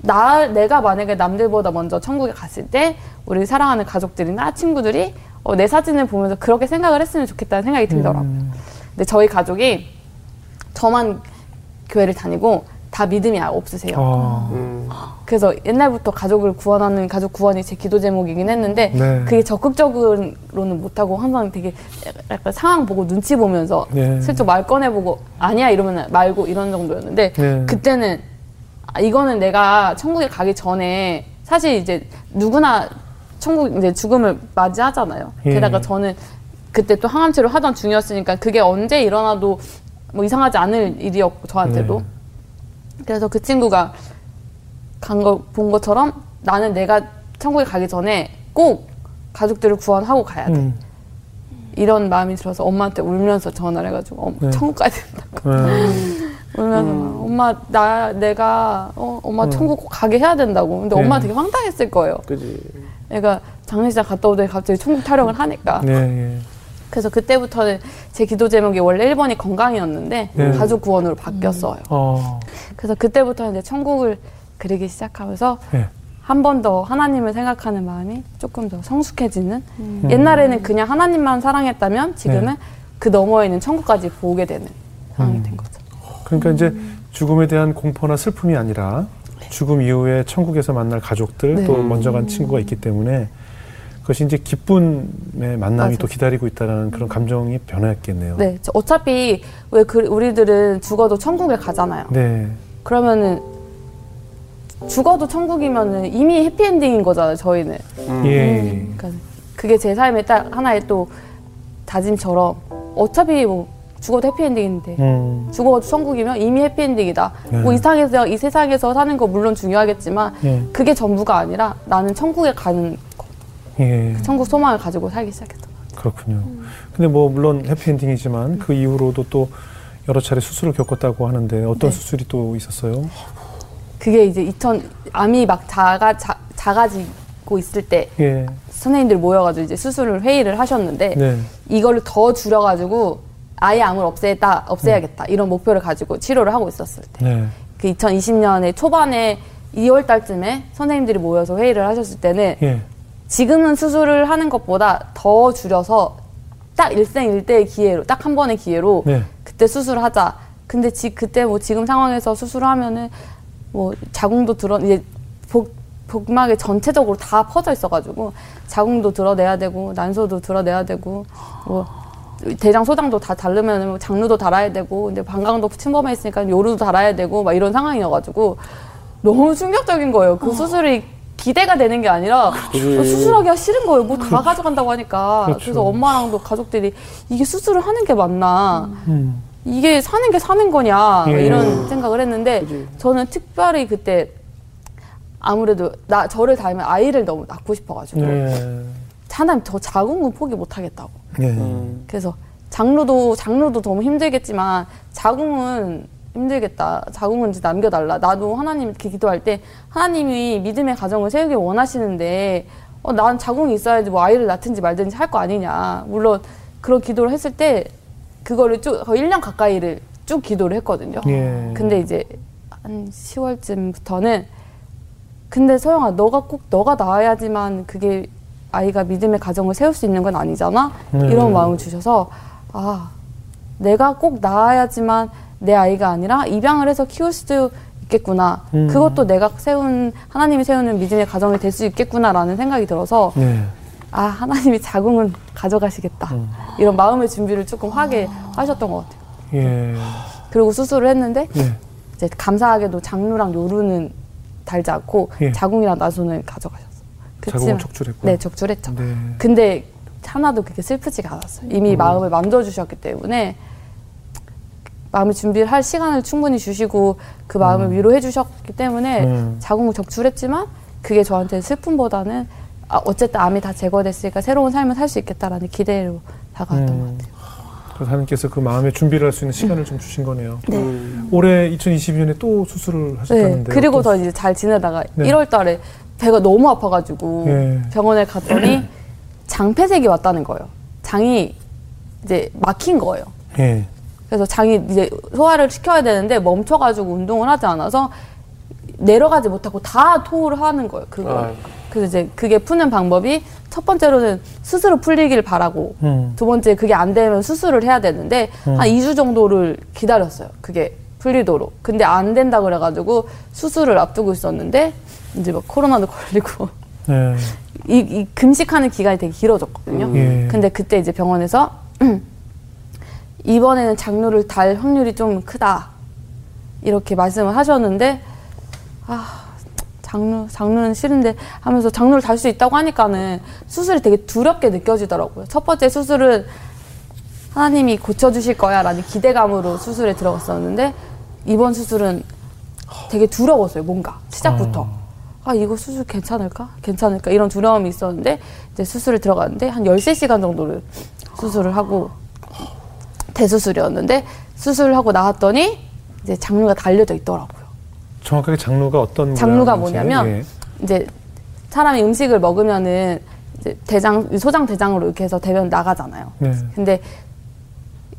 Speaker 4: 나 내가 만약에 남들보다 먼저 천국에 갔을 때 우리 사랑하는 가족들이나 친구들이 어, 내 사진을 보면서 그렇게 생각을 했으면 좋겠다는 생각이 들더라고요. 근데 저희 가족이 저만 교회를 다니고 다 믿음이 없으세요.
Speaker 1: 아,
Speaker 3: 음.
Speaker 4: 그래서 옛날부터 가족을 구원하는 가족 구원이 제 기도 제목이긴 했는데
Speaker 1: 네.
Speaker 4: 그게 적극적으로는 못하고 항상 되게 약간 상황 보고 눈치 보면서
Speaker 1: 네.
Speaker 4: 슬쩍 말 꺼내보고 아니야 이러면 말고 이런 정도였는데
Speaker 1: 네.
Speaker 4: 그때는 아, 이거는 내가 천국에 가기 전에 사실 이제 누구나 천국 이제 죽음을 맞이하잖아요.
Speaker 1: 예.
Speaker 4: 게다가 저는 그때 또 항암치료 하던 중이었으니까 그게 언제 일어나도 뭐 이상하지 않을 일이었고 저한테도.
Speaker 1: 네.
Speaker 4: 그래서 그 친구가 간 거 본 것처럼 나는 내가 천국에 가기 전에 꼭 가족들을 구원하고 가야 돼.
Speaker 1: 음,
Speaker 4: 이런 마음이 들어서 엄마한테 울면서 전화를 해가지고 엄마
Speaker 1: 네.
Speaker 4: 천국 가야 된다.
Speaker 1: 네.
Speaker 4: 울면서 막, 엄마 나 내가 어, 엄마 천국 꼭 가게 해야 된다고. 근데
Speaker 1: 네.
Speaker 4: 엄마 되게 황당했을 거예요.
Speaker 3: 그지.
Speaker 4: 애가 장례식장 갔다 오더니 갑자기 천국 타령을 하니까.
Speaker 1: 네, 예.
Speaker 4: 그래서 그때부터는 제 기도 제목이 원래 1번이 건강이었는데
Speaker 1: 네.
Speaker 4: 가족 구원으로 바뀌었어요.
Speaker 1: 어,
Speaker 4: 그래서 그때부터 이제 천국을 그리기 시작하면서
Speaker 1: 예.
Speaker 4: 한번 더 하나님을 생각하는 마음이 조금 더 성숙해지는 옛날에는 그냥 하나님만 사랑했다면 지금은
Speaker 1: 네.
Speaker 4: 그 너머에 있는 천국까지 보게 되는 상황이 된 거죠.
Speaker 1: 그러니까 이제 죽음에 대한 공포나 슬픔이 아니라 죽음 이후에 천국에서 만날 가족들
Speaker 4: 네.
Speaker 1: 또 먼저 간 친구가 있기 때문에 그것이 이제 기쁨의 만남이
Speaker 4: 맞아요.
Speaker 1: 또 기다리고 있다는 그런 감정이 변화했겠네요.
Speaker 4: 네, 저 어차피 왜 그, 우리들은 죽어도 천국에 가잖아요.
Speaker 1: 네.
Speaker 4: 그러면은 죽어도 천국이면은 이미 해피엔딩인 거잖아요. 저희는.
Speaker 1: 예.
Speaker 4: 그러니까 그게 제 삶의 딱 하나의 또 다짐처럼 어차피 뭐 죽어도 해피엔딩인데
Speaker 1: 음.
Speaker 4: 죽어도 천국이면 이미 해피엔딩이다.
Speaker 1: 네.
Speaker 4: 뭐이 세상에서 이 세상에서 사는 거 물론 중요하겠지만
Speaker 1: 예.
Speaker 4: 그게 전부가 아니라 나는 천국에 가는 거,
Speaker 1: 예.
Speaker 4: 천국 소망을 가지고 살기 시작했다.
Speaker 1: 그렇군요. 근데 뭐 물론 해피엔딩이지만 그 이후로도 또 여러 차례 수술을 겪었다고 하는데 어떤
Speaker 4: 네.
Speaker 1: 수술이 또 있었어요?
Speaker 4: 그게 이제 2000 암이 막 작아 자, 작아지고 있을 때
Speaker 1: 예.
Speaker 4: 선생님들 모여가지고 이제 수술을 회의를 하셨는데
Speaker 1: 네.
Speaker 4: 이거를 더 줄여가지고 아예 암을 없애다 없애야겠다 이런 목표를 가지고 치료를 하고 있었을 때.
Speaker 1: 네.
Speaker 4: 그 2020년에 초반에 2월 달쯤에 선생님들이 모여서 회의를 하셨을 때는
Speaker 1: 예.
Speaker 4: 지금은 수술을 하는 것보다 더 줄여서 딱 일생일대의 기회로 딱 한 번의 기회로
Speaker 1: 네.
Speaker 4: 그때 수술하자. 근데 지 그때 뭐 지금 상황에서 수술을 하면은 뭐 자궁도 드러 이제 복 복막에 전체적으로 다 퍼져 있어가지고 자궁도 드러내야 되고 난소도 드러내야 되고 뭐 대장 소장도 다 다르면 뭐 장루도 달아야 되고 근데 방광도 침범해 있으니까 요루도 달아야 되고 막 이런 상황이어가지고 너무 충격적인 거예요. 그 수술이 기대가 되는 게 아니라
Speaker 3: 그지.
Speaker 4: 어, 수술하기가 싫은 거예요. 뭐 다 가져간다고 하니까.
Speaker 1: 그렇죠.
Speaker 4: 그래서 엄마랑도 가족들이 이게 수술을 하는 게 맞나?
Speaker 1: 음.
Speaker 4: 이게 사는 게 사는 거냐?
Speaker 1: 예.
Speaker 4: 이런 생각을 했는데
Speaker 3: 그지.
Speaker 4: 저는 특별히 그때 아무래도 나 저를 닮은 아이를 너무 낳고 싶어가지고
Speaker 1: 네.
Speaker 4: 하나님 저 자궁은 포기 못 하겠다고.
Speaker 1: 예.
Speaker 3: 음.
Speaker 4: 그래서 장루도 장루도 너무 힘들겠지만 자궁은 힘들겠다. 자궁은 이제 남겨달라. 나도 하나님 이렇게 기도할 때 하나님이 믿음의 가정을 세우기 원하시는데 어, 난 자궁이 있어야지 뭐 아이를 낳든지 말든지 할 거 아니냐. 물론 그런 기도를 했을 때 그거를 쭉 거의 1년 가까이를 쭉 기도를 했거든요.
Speaker 1: 예.
Speaker 4: 근데 이제 한 10월쯤부터는 근데 소영아 너가 꼭 너가 낳아야지만 그게 아이가 믿음의 가정을 세울 수 있는 건 아니잖아
Speaker 1: 네.
Speaker 4: 이런 마음을 주셔서 아 내가 꼭 낳아야지만 내 아이가 아니라 입양을 해서 키울 수도 있겠구나
Speaker 1: 음.
Speaker 4: 그것도 내가 세운 하나님이 세우는 믿음의 가정이 될 수 있겠구나라는 생각이 들어서
Speaker 1: 네.
Speaker 4: 아 하나님이 자궁은 가져가시겠다
Speaker 1: 음.
Speaker 4: 이런 마음의 준비를 조금 하게 하셨던 것 같아요
Speaker 1: 예.
Speaker 4: 그리고 수술을 했는데
Speaker 1: 예.
Speaker 4: 이제 감사하게도 장루랑 요루는 달지 않고
Speaker 1: 예.
Speaker 4: 자궁이랑 나소는 가져가셨어요.
Speaker 1: 자궁을
Speaker 4: 그치만-
Speaker 1: 척출했고요.
Speaker 4: 네, 적출했죠.
Speaker 1: 네.
Speaker 4: 근데 하나도 그렇게 슬프지가 않았어요. 이미
Speaker 1: 음.
Speaker 4: 마음을 만져주셨기 때문에 마음의 준비를 할 시간을 충분히 주시고 그 마음을 위로해 주셨기 때문에
Speaker 1: 음.
Speaker 4: 자궁을 적출했지만 그게 저한테 슬픔보다는 아, 어쨌든 암이 다 제거됐으니까 새로운 삶을 살 수 있겠다라는 기대로 다가왔던
Speaker 1: 음.
Speaker 4: 것 같아요.
Speaker 1: 그래서 하나님께서 그 마음의 준비를 할 수 있는 시간을 좀 주신 거네요.
Speaker 4: 네.
Speaker 3: 음.
Speaker 1: 올해 2022년에 또 수술을
Speaker 4: 네.
Speaker 1: 하셨다는데
Speaker 4: 그리고 더 이제 잘 지내다가
Speaker 1: 네.
Speaker 4: 1월 달에 배가 너무 아파가지고
Speaker 1: 예.
Speaker 4: 병원에 갔더니 장폐색이 왔다는 거예요. 장이 이제 막힌 거예요.
Speaker 1: 예.
Speaker 4: 그래서 장이 이제 소화를 시켜야 되는데 멈춰가지고 운동을 하지 않아서 내려가지 못하고 다 토를 하는 거예요. 그거. 그래서 이제 그게 푸는 방법이 첫 번째로는 스스로 풀리길 바라고
Speaker 1: 음.
Speaker 4: 두 번째 그게 안 되면 수술을 해야 되는데 한 2주 정도를 기다렸어요. 그게 풀리도록. 근데 안 된다 그래가지고 수술을 앞두고 있었는데 이제 막 코로나도 걸리고
Speaker 1: 예.
Speaker 4: 이, 이 금식하는 기간이 되게 길어졌거든요.
Speaker 1: 예.
Speaker 4: 근데 그때 이제 병원에서 이번에는 장루를 달 확률이 좀 크다 이렇게 말씀을 하셨는데 아 장루 장루는 싫은데 하면서 장루를 달 수 있다고 하니까는 수술이 되게 두렵게 느껴지더라고요. 첫 번째 수술은 하나님이 고쳐주실 거야라는 기대감으로 수술에 들어갔었는데 이번 수술은 되게 두려웠어요. 뭔가 시작부터 아 이거 수술 괜찮을까? 괜찮을까? 이런 두려움이 있었는데 이제 수술을 들어갔는데 한 13시간 정도를 수술을 하고 대수술이었는데 수술을 하고 나왔더니 이제 장루가 달려져 있더라고요.
Speaker 1: 정확하게 장르가 어떤
Speaker 4: 장르가? 뭐냐면
Speaker 1: 예.
Speaker 4: 이제 사람이 음식을 먹으면은 이제 대장 소장 대장으로 이렇게 해서 대변 나가잖아요.
Speaker 1: 네.
Speaker 4: 근데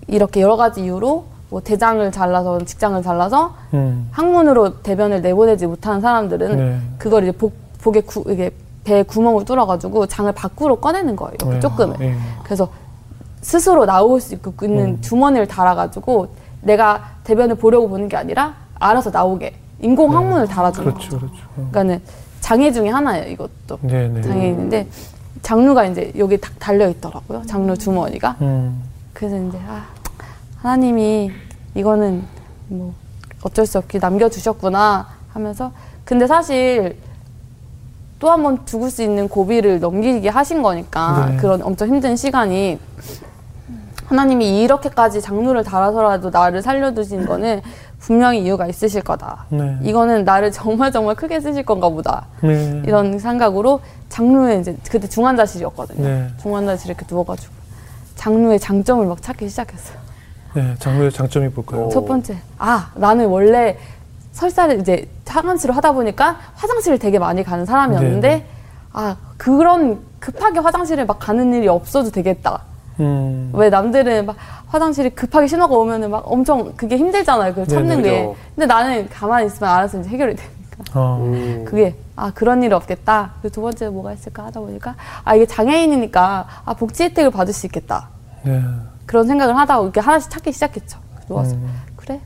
Speaker 4: 이렇게 여러 가지 이유로 뭐 대장을 잘라서 직장을 잘라서
Speaker 1: 음.
Speaker 4: 항문으로 대변을 내보내지 못하는 사람들은
Speaker 1: 네.
Speaker 4: 그걸 이제 복, 복에 구, 이게 배 구멍을 뚫어가지고 장을 밖으로 꺼내는 거예요. 이렇게
Speaker 1: 네.
Speaker 4: 조금을.
Speaker 1: 예.
Speaker 4: 그래서 스스로 나올 수 있고 있는
Speaker 1: 음.
Speaker 4: 주머니를 달아가지고 내가 대변을 보려고 보는 게 아니라 알아서 나오게 인공 항문을 달아주는
Speaker 1: 그렇죠,
Speaker 4: 거죠.
Speaker 1: 그렇죠. 어.
Speaker 4: 그러니까는 장애 중에 하나예요. 이것도
Speaker 1: 네, 네.
Speaker 4: 장애 있는데 장루가 이제 여기 딱 달려 있더라고요. 장루 주머니가.
Speaker 1: 음.
Speaker 4: 그래서 이제 아 하나님이 이거는 뭐 어쩔 수 없게 남겨주셨구나 하면서 근데 사실 또 한 번 죽을 수 있는 고비를 넘기게 하신 거니까
Speaker 1: 네.
Speaker 4: 그런 엄청 힘든 시간이 하나님이 이렇게까지 장루를 달아서라도 나를 살려두신 거는 분명히 이유가 있으실 거다.
Speaker 1: 네.
Speaker 4: 이거는 나를 정말 정말 크게 쓰실 건가 보다.
Speaker 1: 네.
Speaker 4: 이런 생각으로 장루에 이제 그때 중환자실이었거든요.
Speaker 1: 네.
Speaker 4: 중환자실에 이렇게 누워가지고 장루의 장점을 막 찾기 시작했어요.
Speaker 1: 네, 장르의 장점이 뭘까요?
Speaker 3: 오.
Speaker 4: 첫 번째, 아 나는 원래 설사를 이제 상암치료 하다 보니까 화장실을 되게 많이 가는 사람이었는데
Speaker 1: 네.
Speaker 4: 아 그런 급하게 화장실에 막 가는 일이 없어도 되겠다.
Speaker 1: 음.
Speaker 4: 왜 남들은 막 화장실에 급하게 신호가 오면은 막 엄청 그게 힘들잖아요. 그걸 참는
Speaker 1: 네네.
Speaker 4: 게. 근데 나는 가만히 있으면 알아서 이제 해결이 되니까.
Speaker 1: 어.
Speaker 3: 음.
Speaker 4: 그게 아 그런 일이 없겠다. 그리고 두 번째 뭐가 있을까 하다 보니까 아 이게 장애인이니까 아 복지 혜택을 받을 수 있겠다.
Speaker 1: 네.
Speaker 4: 그런 생각을 하다가 이렇게 하나씩 찾기 시작했죠. 누워서
Speaker 1: 음.
Speaker 4: 그래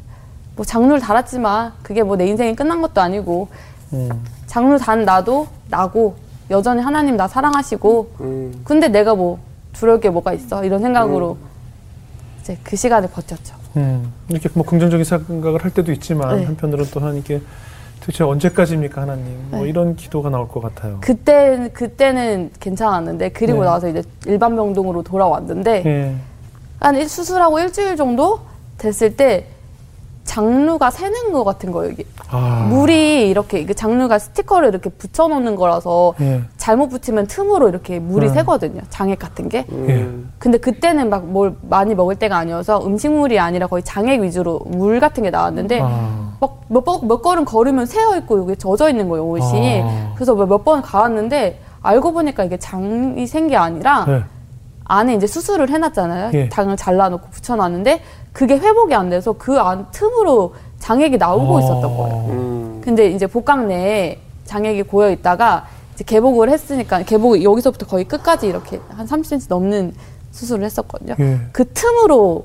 Speaker 4: 뭐 장르를 달았지만 그게 뭐 내 인생이 끝난 것도 아니고
Speaker 1: 음.
Speaker 4: 장르 단 나도 나고 여전히 하나님 나 사랑하시고
Speaker 3: 음.
Speaker 4: 근데 내가 뭐 두려울 게 뭐가 있어 이런 생각으로 이제 그 시간을 버텼죠.
Speaker 1: 음. 이렇게 뭐 긍정적인 생각을 할 때도 있지만
Speaker 4: 네.
Speaker 1: 한편으로는 또 하나님께 도대체 언제까지입니까 하나님? 뭐
Speaker 4: 네.
Speaker 1: 이런 기도가 나올 것 같아요.
Speaker 4: 그때 그때는 괜찮았는데 그리고
Speaker 1: 네.
Speaker 4: 나서 이제 일반 병동으로 돌아왔는데
Speaker 1: 예.
Speaker 4: 한 일- 수술하고 일주일 정도 됐을 때 장루가 새는 것 같은 거예요. 이게
Speaker 1: 아.
Speaker 4: 물이 이렇게 그 장루가 스티커를 이렇게 붙여놓는 거라서
Speaker 1: 예.
Speaker 4: 잘못 붙이면 틈으로 이렇게 물이
Speaker 1: 음.
Speaker 4: 새거든요. 장액 같은 게.
Speaker 3: 음.
Speaker 4: 근데 그때는 막 뭘 많이 먹을 때가 아니어서 음식물이 아니라 거의 장액 위주로 물 같은 게 나왔는데
Speaker 1: 아.
Speaker 4: 막몇 번, 몇 걸음 걸으면 새어 있고 여기 젖어 있는 거예요, 옷이.
Speaker 1: 아.
Speaker 4: 그래서 몇번 갈았는데 알고 보니까 이게 장이 센게 아니라
Speaker 1: 네.
Speaker 4: 안에 이제 수술을 해놨잖아요.
Speaker 1: 예.
Speaker 4: 장을 잘라놓고 붙여놨는데 그게 회복이 안 돼서 그 안 틈으로 장액이 나오고
Speaker 1: 아.
Speaker 4: 있었던 거예요.
Speaker 3: 음.
Speaker 4: 근데 이제 복강 내에 장액이 고여 있다가 이제 개복을 했으니까 개복 여기서부터 거의 끝까지 이렇게 한 30cm 넘는 수술을 했었거든요.
Speaker 1: 예.
Speaker 4: 그 틈으로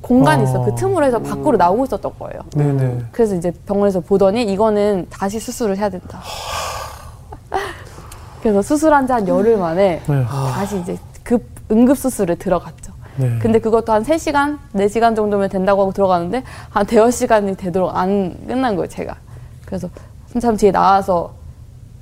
Speaker 4: 공간이 있어.
Speaker 1: 어.
Speaker 4: 그 틈으로 해서 밖으로 나오고 있었던 거예요.
Speaker 1: 네네.
Speaker 4: 그래서 이제 병원에서 보더니 이거는 다시 수술을 해야 된다. 그래서 수술한 지 한 열흘 만에
Speaker 1: 네.
Speaker 4: 다시 이제 급 응급 수술에 들어갔죠.
Speaker 1: 네.
Speaker 4: 근데 그것도 한 3시간, 4시간 정도면 된다고 하고 들어가는데 한 대여 시간이 되도록 안 끝난 거예요, 제가. 그래서 한참 뒤에 나와서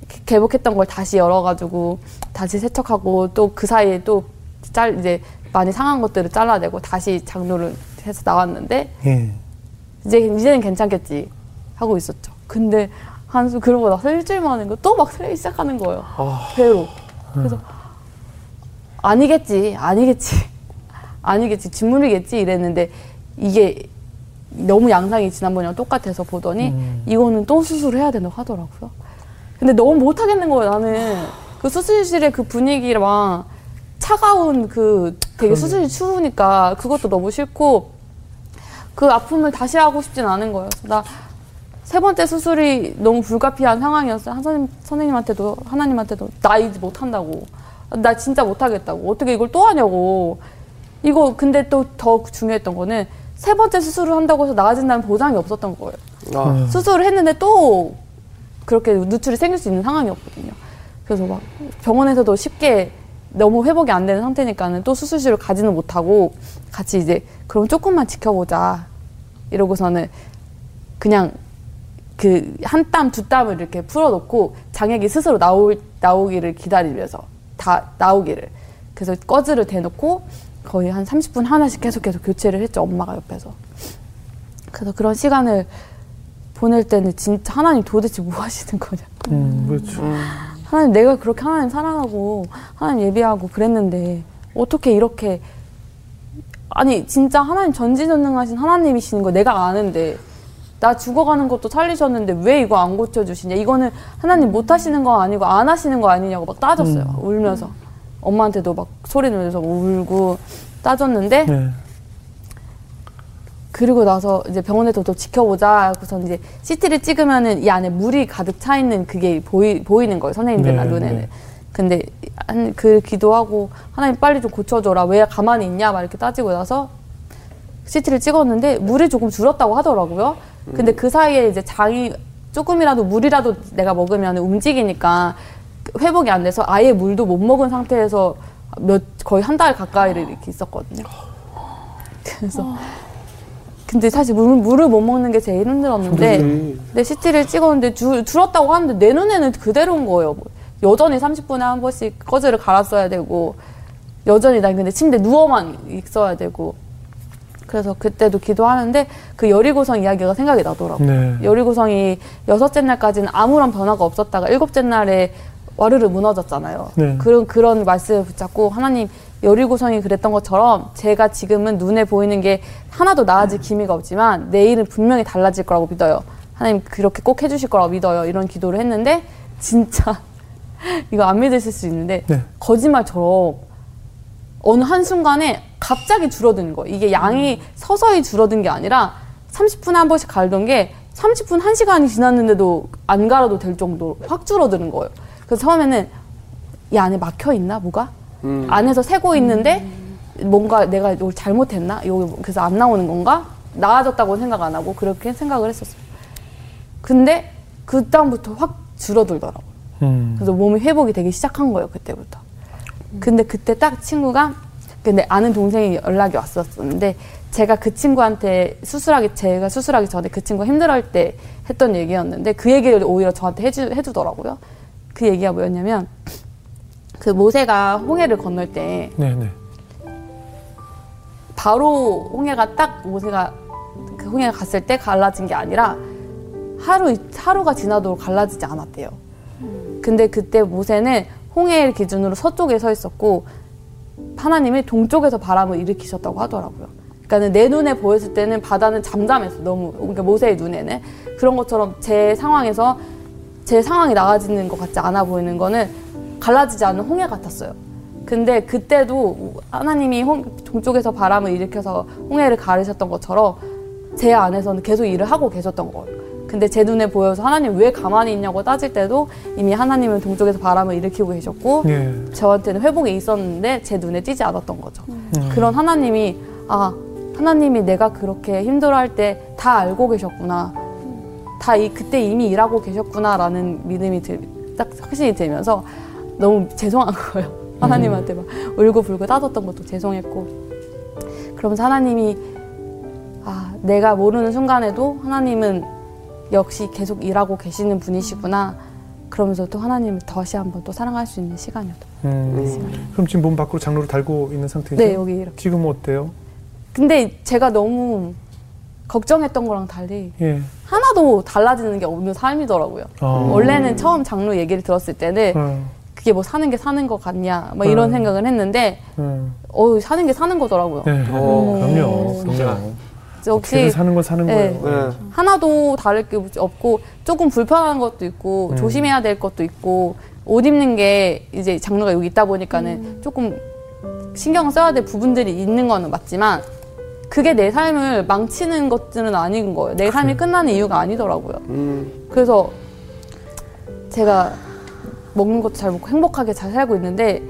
Speaker 4: 개- 개복했던 걸 다시 열어가지고 다시 세척하고 또 그 사이에 또 짤, 이제 많이 상한 것들을 잘라내고 다시 장로를 해서 나왔는데
Speaker 1: 예.
Speaker 4: 이제 이제는 괜찮겠지 하고 있었죠. 근데 한수 그러고 나서 일주일 만에 또막 새기 시작하는 거예요.
Speaker 3: 아.
Speaker 4: 배로. 그래서 아니겠지, 아니겠지, 아니겠지, 진물이겠지 이랬는데 이게 너무 양상이 지난번이랑 똑같아서 보더니 이거는 또 수술을 해야 된다고 하더라고요. 근데 너무 못하겠는 거예요, 나는. 그 수술실의 그 분위기랑 차가운 그 되게 수술이 추우니까 그것도 너무 싫고 그 아픔을 다시 하고 싶진 않은 거예요. 나 세 번째 수술이 너무 불가피한 상황이었어요. 한 선생님, 선생님한테도 하나님한테도 나 이제 못한다고. 나 진짜 못하겠다고. 어떻게 이걸 또 하냐고. 이거 근데 또 더 중요했던 거는 세 번째 수술을 한다고 해서 나아진다는 보장이 없었던 거예요.
Speaker 3: 아,
Speaker 4: 수술을 했는데 또 그렇게 누출이 생길 수 있는 상황이었거든요. 그래서 막 병원에서도 쉽게 너무 회복이 안 되는 상태니까는 또 수술실을 가지는 못하고 같이 이제 그럼 조금만 지켜보자 이러고서는 그냥 그 한 땀 두 땀을 이렇게 풀어놓고 장액이 스스로 나올 나오기를 기다리면서 다 나오기를. 그래서 꺼즈를 대놓고 거의 한 30분 하나씩 계속 계속 교체를 했죠 엄마가 옆에서. 그래서 그런 시간을 보낼 때는 진짜 하나님 도대체 뭐 하시는 거냐.
Speaker 1: 음, 그렇죠.
Speaker 4: 하나님 내가 그렇게 하나님 사랑하고 하나님 예비하고 그랬는데 어떻게 이렇게 아니 진짜 하나님 전지전능하신 하나님이시는 거 내가 아는데 나 죽어가는 것도 살리셨는데 왜 이거 안 고쳐주시냐 이거는 하나님 못 하시는 거 아니고 안 하시는 거 아니냐고 막 따졌어요 울면서 엄마한테도 막 소리 내면서 울고 따졌는데
Speaker 1: 네.
Speaker 4: 그리고 나서 이제 병원에서 또 지켜보자. 그래서 이제 CT를 찍으면은 이 안에 물이 가득 차 있는 그게 보이, 보이는 거예요. 선생님들
Speaker 1: 네,
Speaker 4: 눈에는.
Speaker 1: 네.
Speaker 4: 근데 한 그 기도하고 하나님 빨리 좀 고쳐줘라. 왜 가만히 있냐? 막 이렇게 따지고 나서 CT를 찍었는데 물이 조금 줄었다고 하더라고요. 근데 그 사이에 이제 장이 조금이라도 물이라도 내가 먹으면 움직이니까 회복이 안 돼서 아예 물도 못 먹은 상태에서 몇 거의 한 달 가까이를 이렇게 있었거든요. 그래서 근데 사실 물, 물을 못 먹는 게 제일 힘들었는데
Speaker 3: 음.
Speaker 4: 내 CT를 찍었는데 줄, 줄었다고 하는데 내 눈에는 그대로인 거예요. 뭐 여전히 30분에 한 번씩 꺼즈를 갈았어야 되고 여전히 난 근데 침대 누워만 있어야 되고 그래서 그때도 기도하는데 그 여리고성 이야기가 생각이 나더라고요.
Speaker 1: 네.
Speaker 4: 여리고성이 여섯째 날까지는 아무런 변화가 없었다가 일곱째 날에 와르르 무너졌잖아요.
Speaker 1: 네.
Speaker 4: 그런 그런 말씀을 붙잡고 하나님 여리고성이 그랬던 것처럼 제가 지금은 눈에 보이는 게 하나도 나아질 기미가 없지만 내일은 분명히 달라질 거라고 믿어요. 하나님 그렇게 꼭 해주실 거라고 믿어요. 이런 기도를 했는데 진짜 이거 안 믿으실 수 있는데
Speaker 1: 네.
Speaker 4: 거짓말처럼 어느 한순간에 갑자기 줄어드는 거예요. 이게 양이 서서히 줄어든 게 아니라 30분에 한 번씩 갈던 게 30분, 1시간이 지났는데도 안 갈아도 될 정도로 확 줄어드는 거예요. 그래서 처음에는 이 안에 막혀 있나 뭐가?
Speaker 3: 음.
Speaker 4: 안에서 새고 있는데 뭔가 내가 이걸 잘못했나? 여기 그래서 안 나오는 건가? 나아졌다고 생각 안 하고 그렇게 생각을 했었어요. 근데 그 다음부터 확 줄어들더라고요.
Speaker 1: 음.
Speaker 4: 그래서 몸이 회복이 되기 시작한 거예요 그때부터. 근데 그때 딱 친구가 근데 아는 동생이 연락이 왔었는데 제가 그 친구한테 수술하기 제가 수술하기 전에 그 친구가 힘들어할 때 했던 얘기였는데 그 얘기를 오히려 저한테 해주, 해주더라고요. 그 얘기가 뭐였냐면 그 모세가 홍해를 건널 때
Speaker 1: 네, 네.
Speaker 4: 바로 홍해가 딱 모세가 그 홍해가 갔을 때 갈라진 게 아니라 하루 하루가 지나도록 갈라지지 않았대요. 근데 그때 모세는 홍해를 기준으로 서쪽에 서 있었고 하나님이 동쪽에서 바람을 일으키셨다고 하더라고요. 그러니까 내 눈에 보였을 때는 바다는 잠잠했어 너무 그러니까 모세의 눈에는 그런 것처럼 제 상황에서 제 상황이 나아지는 것 같지 않아 보이는 거는 갈라지지 않는 홍해 같았어요. 근데 그때도 하나님이 홍, 동쪽에서 바람을 일으켜서 홍해를 가르셨던 것처럼 제 안에서는 계속 일을 하고 계셨던 거예요. 근데 제 눈에 보여서 하나님 왜 가만히 있냐고 따질 때도 이미 하나님은 동쪽에서 바람을 일으키고 계셨고
Speaker 1: 예.
Speaker 4: 저한테는 회복이 있었는데 제 눈에 띄지 않았던 거죠. 그런 하나님이 아 하나님이 내가 그렇게 힘들어할 때 다 알고 계셨구나. 다 이, 그때 이미 일하고 계셨구나라는 믿음이 들, 딱 확신이 들면서 너무 죄송한 거예요. 하나님한테 막 울고 불고 따졌던 것도 죄송했고 그러면서 하나님이 아 내가 모르는 순간에도 하나님은 역시 계속 일하고 계시는 분이시구나. 그러면서 또 하나님을 다시 한번 또 사랑할 수 있는 시간이었던
Speaker 1: 음. 그럼 지금 몸 밖으로 장로를 달고 있는 상태죠?
Speaker 4: 네, 여기 이렇게.
Speaker 1: 지금은 어때요?
Speaker 4: 근데 제가 너무 걱정했던 거랑 달리
Speaker 1: 예.
Speaker 4: 하나도 달라지는 게 없는 삶이더라고요.
Speaker 1: 어.
Speaker 4: 원래는 처음 장로 얘기를 들었을 때는
Speaker 1: 어.
Speaker 4: 그게 뭐 사는 게 사는 것 같냐 막 이런
Speaker 1: 음.
Speaker 4: 생각을 했는데
Speaker 1: 음.
Speaker 4: 어 사는 게 사는 거더라고요.
Speaker 1: 네.
Speaker 3: 어,
Speaker 1: 그럼요.
Speaker 3: 진짜.
Speaker 1: 그럼요.
Speaker 4: 역시
Speaker 1: 사는 건 사는
Speaker 4: 네.
Speaker 1: 거예요.
Speaker 3: 네.
Speaker 4: 하나도 다를 게 없고 조금 불편한 것도 있고
Speaker 1: 음.
Speaker 4: 조심해야 될 것도 있고 옷 입는 게 이제 장르가 여기 있다 보니까는 조금 신경 써야 될 부분들이 있는 거는 맞지만 그게 내 삶을 망치는 것들은 아닌 거예요. 내 삶이 끝나는 이유가 아니더라고요.
Speaker 3: 음,
Speaker 4: 그래서 제가 먹는 것도 잘 먹고 행복하게 잘 살고 있는데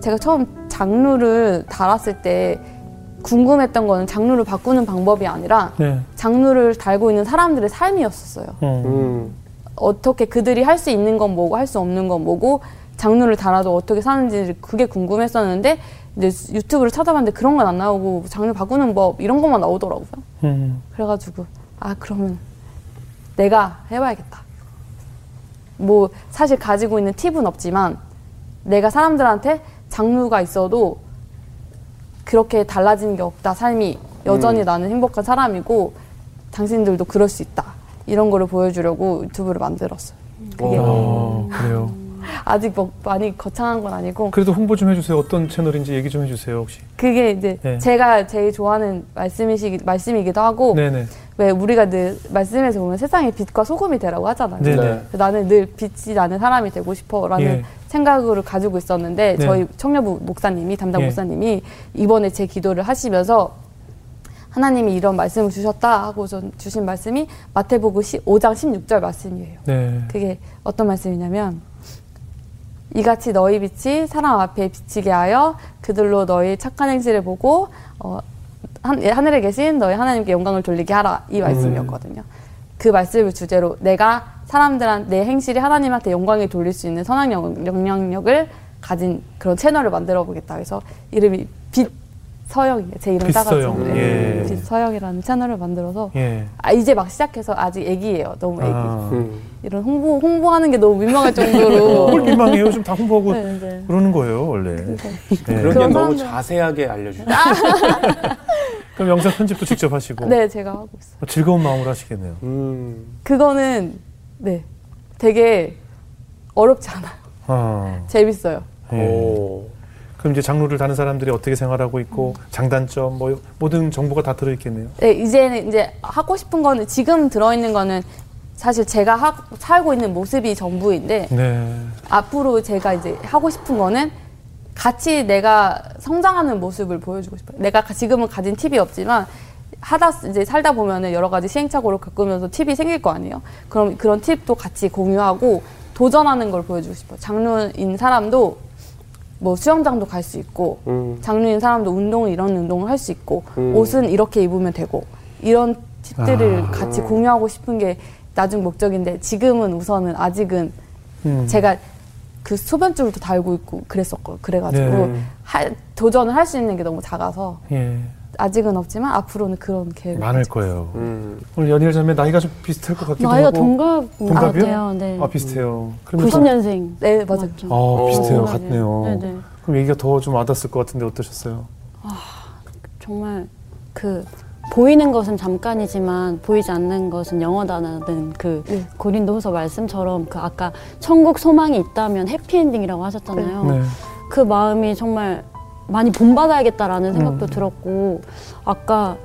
Speaker 4: 제가 처음 장르를 달았을 때 궁금했던 거는 장르를 바꾸는 방법이 아니라
Speaker 1: 네.
Speaker 4: 장르를 달고 있는 사람들의 삶이었었어요.
Speaker 1: 음.
Speaker 3: 음.
Speaker 4: 어떻게 그들이 할 수 있는 건 뭐고 할 수 없는 건 뭐고 장르를 달아도 어떻게 사는지 그게 궁금했었는데 이제 유튜브를 찾아봤는데 그런 건 안 나오고 장르 바꾸는 법 이런 것만 나오더라고요.
Speaker 1: 음.
Speaker 4: 그래가지고 아 그러면 내가 해봐야겠다. 뭐 사실 가지고 있는 팁은 없지만 내가 사람들한테 장르가 있어도 그렇게 달라지는 게 없다. 삶이 여전히
Speaker 3: 음.
Speaker 4: 나는 행복한 사람이고 당신들도 그럴 수 있다. 이런 거를 보여주려고 유튜브를 만들었어요. 그게
Speaker 1: 어, 그래요.
Speaker 4: 아직 뭐 많이 거창한 건 아니고
Speaker 1: 그래도 홍보 좀 해주세요. 어떤 채널인지 얘기 좀 해주세요, 혹시.
Speaker 4: 그게 이제
Speaker 1: 네.
Speaker 4: 제가 제일 좋아하는 말씀이시 말씀이기도 하고
Speaker 1: 네네.
Speaker 4: 왜 우리가 늘 말씀에서 보면 세상에 빛과 소금이 되라고 하잖아요.
Speaker 1: 네네.
Speaker 3: 네.
Speaker 4: 나는 늘 빛이 나는 사람이 되고 싶어라는
Speaker 1: 예.
Speaker 4: 생각을 가지고 있었는데
Speaker 1: 네.
Speaker 4: 저희 청년부 목사님이 담당
Speaker 1: 예.
Speaker 4: 목사님이 이번에 제 기도를 하시면서 하나님이 이런 말씀을 주셨다 하고 전 주신 말씀이 마태복음 5장 16절 말씀이에요.
Speaker 1: 네.
Speaker 4: 그게 어떤 말씀이냐면 이같이 너희 빛이 사람 앞에 비치게 하여 그들로 너희 착한 행실을 보고 어, 한, 하늘에 계신 너희 하나님께 영광을 돌리게 하라 이 말씀이었거든요. 그 말씀을 주제로 내가 사람들한 내 행실이 하나님한테 영광을 돌릴 수 있는 선한 영- 영향력을 가진 그런 채널을 만들어 보겠다. 그래서 이름이 빛 서영이에요. 제 이름. 따가지고
Speaker 1: 예.
Speaker 4: 빛서영이라는 채널을 만들어서
Speaker 1: 예.
Speaker 4: 아, 이제 막 시작해서 아직 애기예요. 너무 애기.
Speaker 1: 아.
Speaker 3: 음.
Speaker 4: 이런 홍보 홍보하는 게 너무 민망할 정도로
Speaker 1: 뭘 민망해요. 좀다 홍보하고
Speaker 4: 네, 네.
Speaker 1: 그러는 거예요, 원래. 네.
Speaker 3: 그런 게 너무 자세하게 알려주죠.
Speaker 1: 그럼 영상 편집도 직접 하시고
Speaker 4: 네 제가 하고 있어요.
Speaker 1: 즐거운 마음으로 하시겠네요.
Speaker 3: 음.
Speaker 4: 그거는 네 되게 어렵지 않아요.
Speaker 1: 아,
Speaker 4: 재밌어요.
Speaker 1: 예.
Speaker 3: 오.
Speaker 1: 그럼 이제 장르를 다는 사람들이 어떻게 생활하고 있고 장단점 뭐 모든 정보가 다 들어 있겠네요.
Speaker 4: 네 이제는 이제 하고 싶은 거는 지금 들어 있는 거는 사실 제가 하, 살고 있는 모습이 전부인데
Speaker 1: 네.
Speaker 4: 앞으로 제가 이제 하고 싶은 거는 같이 내가 성장하는 모습을 보여주고 싶어요. 내가 가- 지금은 가진 팁이 없지만 하다 쓰- 이제 살다 보면은 여러 가지 시행착오를 겪으면서 팁이 생길 거 아니에요. 그럼 그런 팁도 같이 공유하고 도전하는 걸 보여주고 싶어요. 장르인 사람도 뭐 수영장도 갈 수 있고
Speaker 3: 음.
Speaker 4: 장르인 사람도 운동을 이런 운동을 할 수 있고
Speaker 3: 음.
Speaker 4: 옷은 이렇게 입으면 되고 이런 팁들을
Speaker 1: 아.
Speaker 4: 같이 공유하고 싶은 게 나중 목적인데 지금은 우선은 아직은
Speaker 1: 음.
Speaker 4: 제가 그 소변줄도 달고 있고 그랬었고 그래가지고
Speaker 1: 네.
Speaker 4: 하- 도전을 할 수 있는 게 너무 작아서
Speaker 1: 예.
Speaker 4: 아직은 없지만 앞으로는 그런 계획을
Speaker 1: 많을
Speaker 4: 가지고
Speaker 1: 거예요.
Speaker 3: 음.
Speaker 1: 오늘 연일 자매 나이가 좀 비슷할 것 같기도
Speaker 2: 나이가
Speaker 1: 하고.
Speaker 2: 동갑인 것
Speaker 1: 동갑이요?
Speaker 2: 같아요. 네.
Speaker 1: 아 비슷해요. 그러면 좀-
Speaker 2: 90년생.
Speaker 4: 네 맞아요.
Speaker 2: 맞죠?
Speaker 1: 아 비슷해요.
Speaker 3: 어.
Speaker 1: 같네요.
Speaker 2: 네네.
Speaker 1: 그럼 얘기가 더 좀 와닿았을 것 같은데 어떠셨어요?
Speaker 2: 정말 그 보이는 것은 잠깐이지만 보이지 않는 것은 영원하다는 그
Speaker 4: 네.
Speaker 2: 고린도후서 말씀처럼 그 아까 천국 소망이 있다면 해피엔딩이라고 하셨잖아요.
Speaker 1: 네.
Speaker 2: 그 마음이 정말 많이 본받아야겠다라는 생각도
Speaker 1: 음.
Speaker 2: 들었고 아까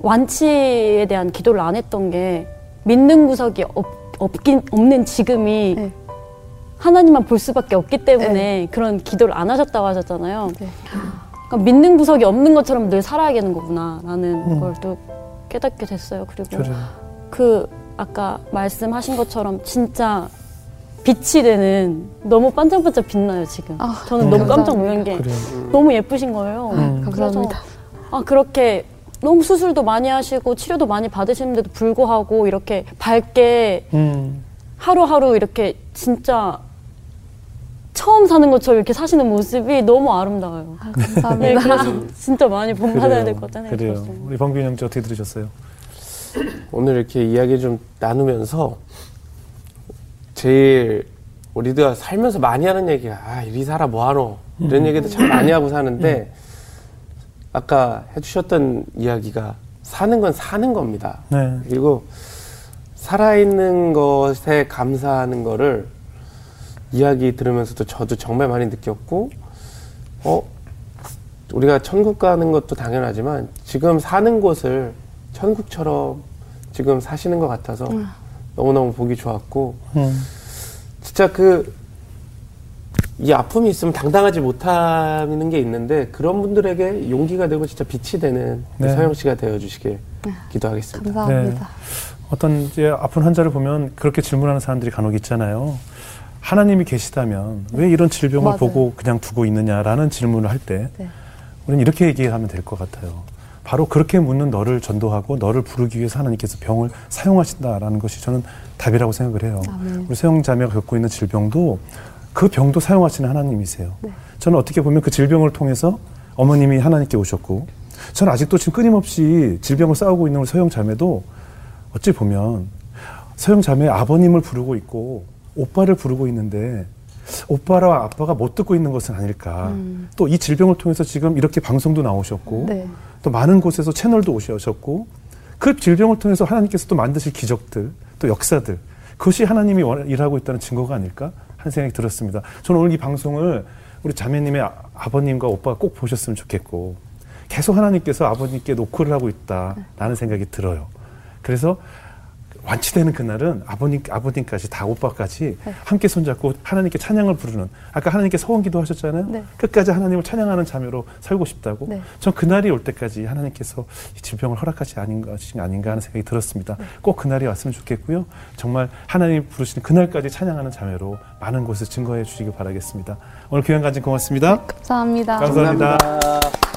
Speaker 2: 완치에 대한 기도를 안 했던 게 믿는 구석이 없, 없긴 없는 지금이
Speaker 4: 네.
Speaker 2: 하나님만 볼 수밖에 없기 때문에 그런 기도를 안 하셨다고 하셨잖아요.
Speaker 4: 네.
Speaker 2: 그러니까 믿는 구석이 없는 것처럼 늘 살아야겠는 거구나라는
Speaker 1: 음.
Speaker 2: 걸또 깨닫게 됐어요. 그리고
Speaker 1: 그래요.
Speaker 2: 그 아까 말씀하신 것처럼 진짜 빛이 되는 너무 반짝반짝 빛나요 지금.
Speaker 4: 아,
Speaker 2: 저는
Speaker 1: 음.
Speaker 2: 너무 깜짝. 놀란 게
Speaker 1: 그래요.
Speaker 2: 너무 예쁘신 거예요.
Speaker 1: 음.
Speaker 4: 감사합니다.
Speaker 2: 그래서 아 그렇게 너무 수술도 많이 하시고 치료도 많이 받으시는데도 불구하고 이렇게 밝게
Speaker 1: 음.
Speaker 2: 하루하루 이렇게 진짜 처음 사는 것처럼 이렇게 사시는 모습이 너무 아름다워요.
Speaker 4: 아,
Speaker 2: 네,
Speaker 4: 감사합니다.
Speaker 2: 그래서 진짜 많이 본받아야 될것 생각이 그래요.
Speaker 1: 우리 방비윤 형제 어떻게 들으셨어요?
Speaker 3: 오늘 이렇게 이야기 좀 나누면서 제일 우리가 살면서 많이 하는 얘기가 아 이리 살아 뭐하노 이런 얘기도 참 많이 하고 사는데 아까 해주셨던 이야기가 사는 건 사는 겁니다.
Speaker 1: 네.
Speaker 3: 그리고 살아있는 것에 감사하는 거를 이야기 들으면서도 저도 정말 많이 느꼈고, 어, 우리가 천국 가는 것도 당연하지만 지금 사는 곳을 천국처럼 지금 사시는 것 같아서 너무너무 보기 좋았고,
Speaker 1: 음.
Speaker 3: 진짜 그, 이 아픔이 있으면 당당하지 못하는 게 있는데 그런 분들에게 용기가 되고 진짜 빛이 되는
Speaker 1: 네.
Speaker 3: 서영 씨가 되어 주시길 기도하겠습니다.
Speaker 4: 감사합니다.
Speaker 1: 어떤 이제 아픈 환자를 보면 그렇게 질문하는 사람들이 간혹 있잖아요. 하나님이 계시다면 왜 이런 질병을
Speaker 4: 맞아요.
Speaker 1: 보고 그냥 두고 있느냐라는 질문을 할때
Speaker 4: 네.
Speaker 1: 우리는 이렇게 얘기하면 될 것 같아요. 바로 그렇게 묻는 너를 전도하고 너를 부르기 위해서 하나님께서 병을 사용하신다라는 것이 저는 답이라고 생각을 해요.
Speaker 4: 아멘.
Speaker 1: 우리 세영 자매가 겪고 있는 질병도 그 병도 사용하시는 하나님이세요.
Speaker 4: 네.
Speaker 1: 저는 어떻게 보면 그 질병을 통해서 어머님이 하나님께 오셨고 저는 아직도 지금 끊임없이 질병을 싸우고 있는 우리 서영 자매도 어찌 보면 서영 자매 아버님을 부르고 있고 오빠를 부르고 있는데 오빠랑 아빠가 못 듣고 있는 것은 아닐까. 또이 질병을 통해서 지금 이렇게 방송도 나오셨고
Speaker 4: 네.
Speaker 1: 또 많은 곳에서 채널도 오셨고 그 질병을 통해서 하나님께서 또 만드실 기적들 또 역사들 그것이 하나님이 원- 일하고 있다는 증거가 아닐까 하는 생각이 들었습니다. 저는 오늘 이 방송을 우리 자매님의 아- 아버님과 오빠가 꼭 보셨으면 좋겠고 계속 하나님께서 아버님께 노크를 하고 있다라는 생각이 들어요. 그래서 완치되는 그날은 아버님, 아버님까지 다 오빠까지 함께 손잡고 하나님께 찬양을 부르는 아까 하나님께 소원기도 하셨잖아요.
Speaker 4: 네.
Speaker 1: 끝까지 하나님을 찬양하는 자매로 살고 싶다고.
Speaker 4: 네.
Speaker 1: 전 그날이 올 때까지 하나님께서 이 질병을 허락하지 아닌가, 아닌가 하는 생각이 들었습니다. 꼭 그날이 왔으면 좋겠고요. 정말 하나님 부르시는 그날까지 찬양하는 자매로 많은 곳에 증거해 주시길 바라겠습니다. 오늘 교양 간증 고맙습니다.
Speaker 4: 감사합니다.
Speaker 1: 감사합니다.
Speaker 3: 감사합니다.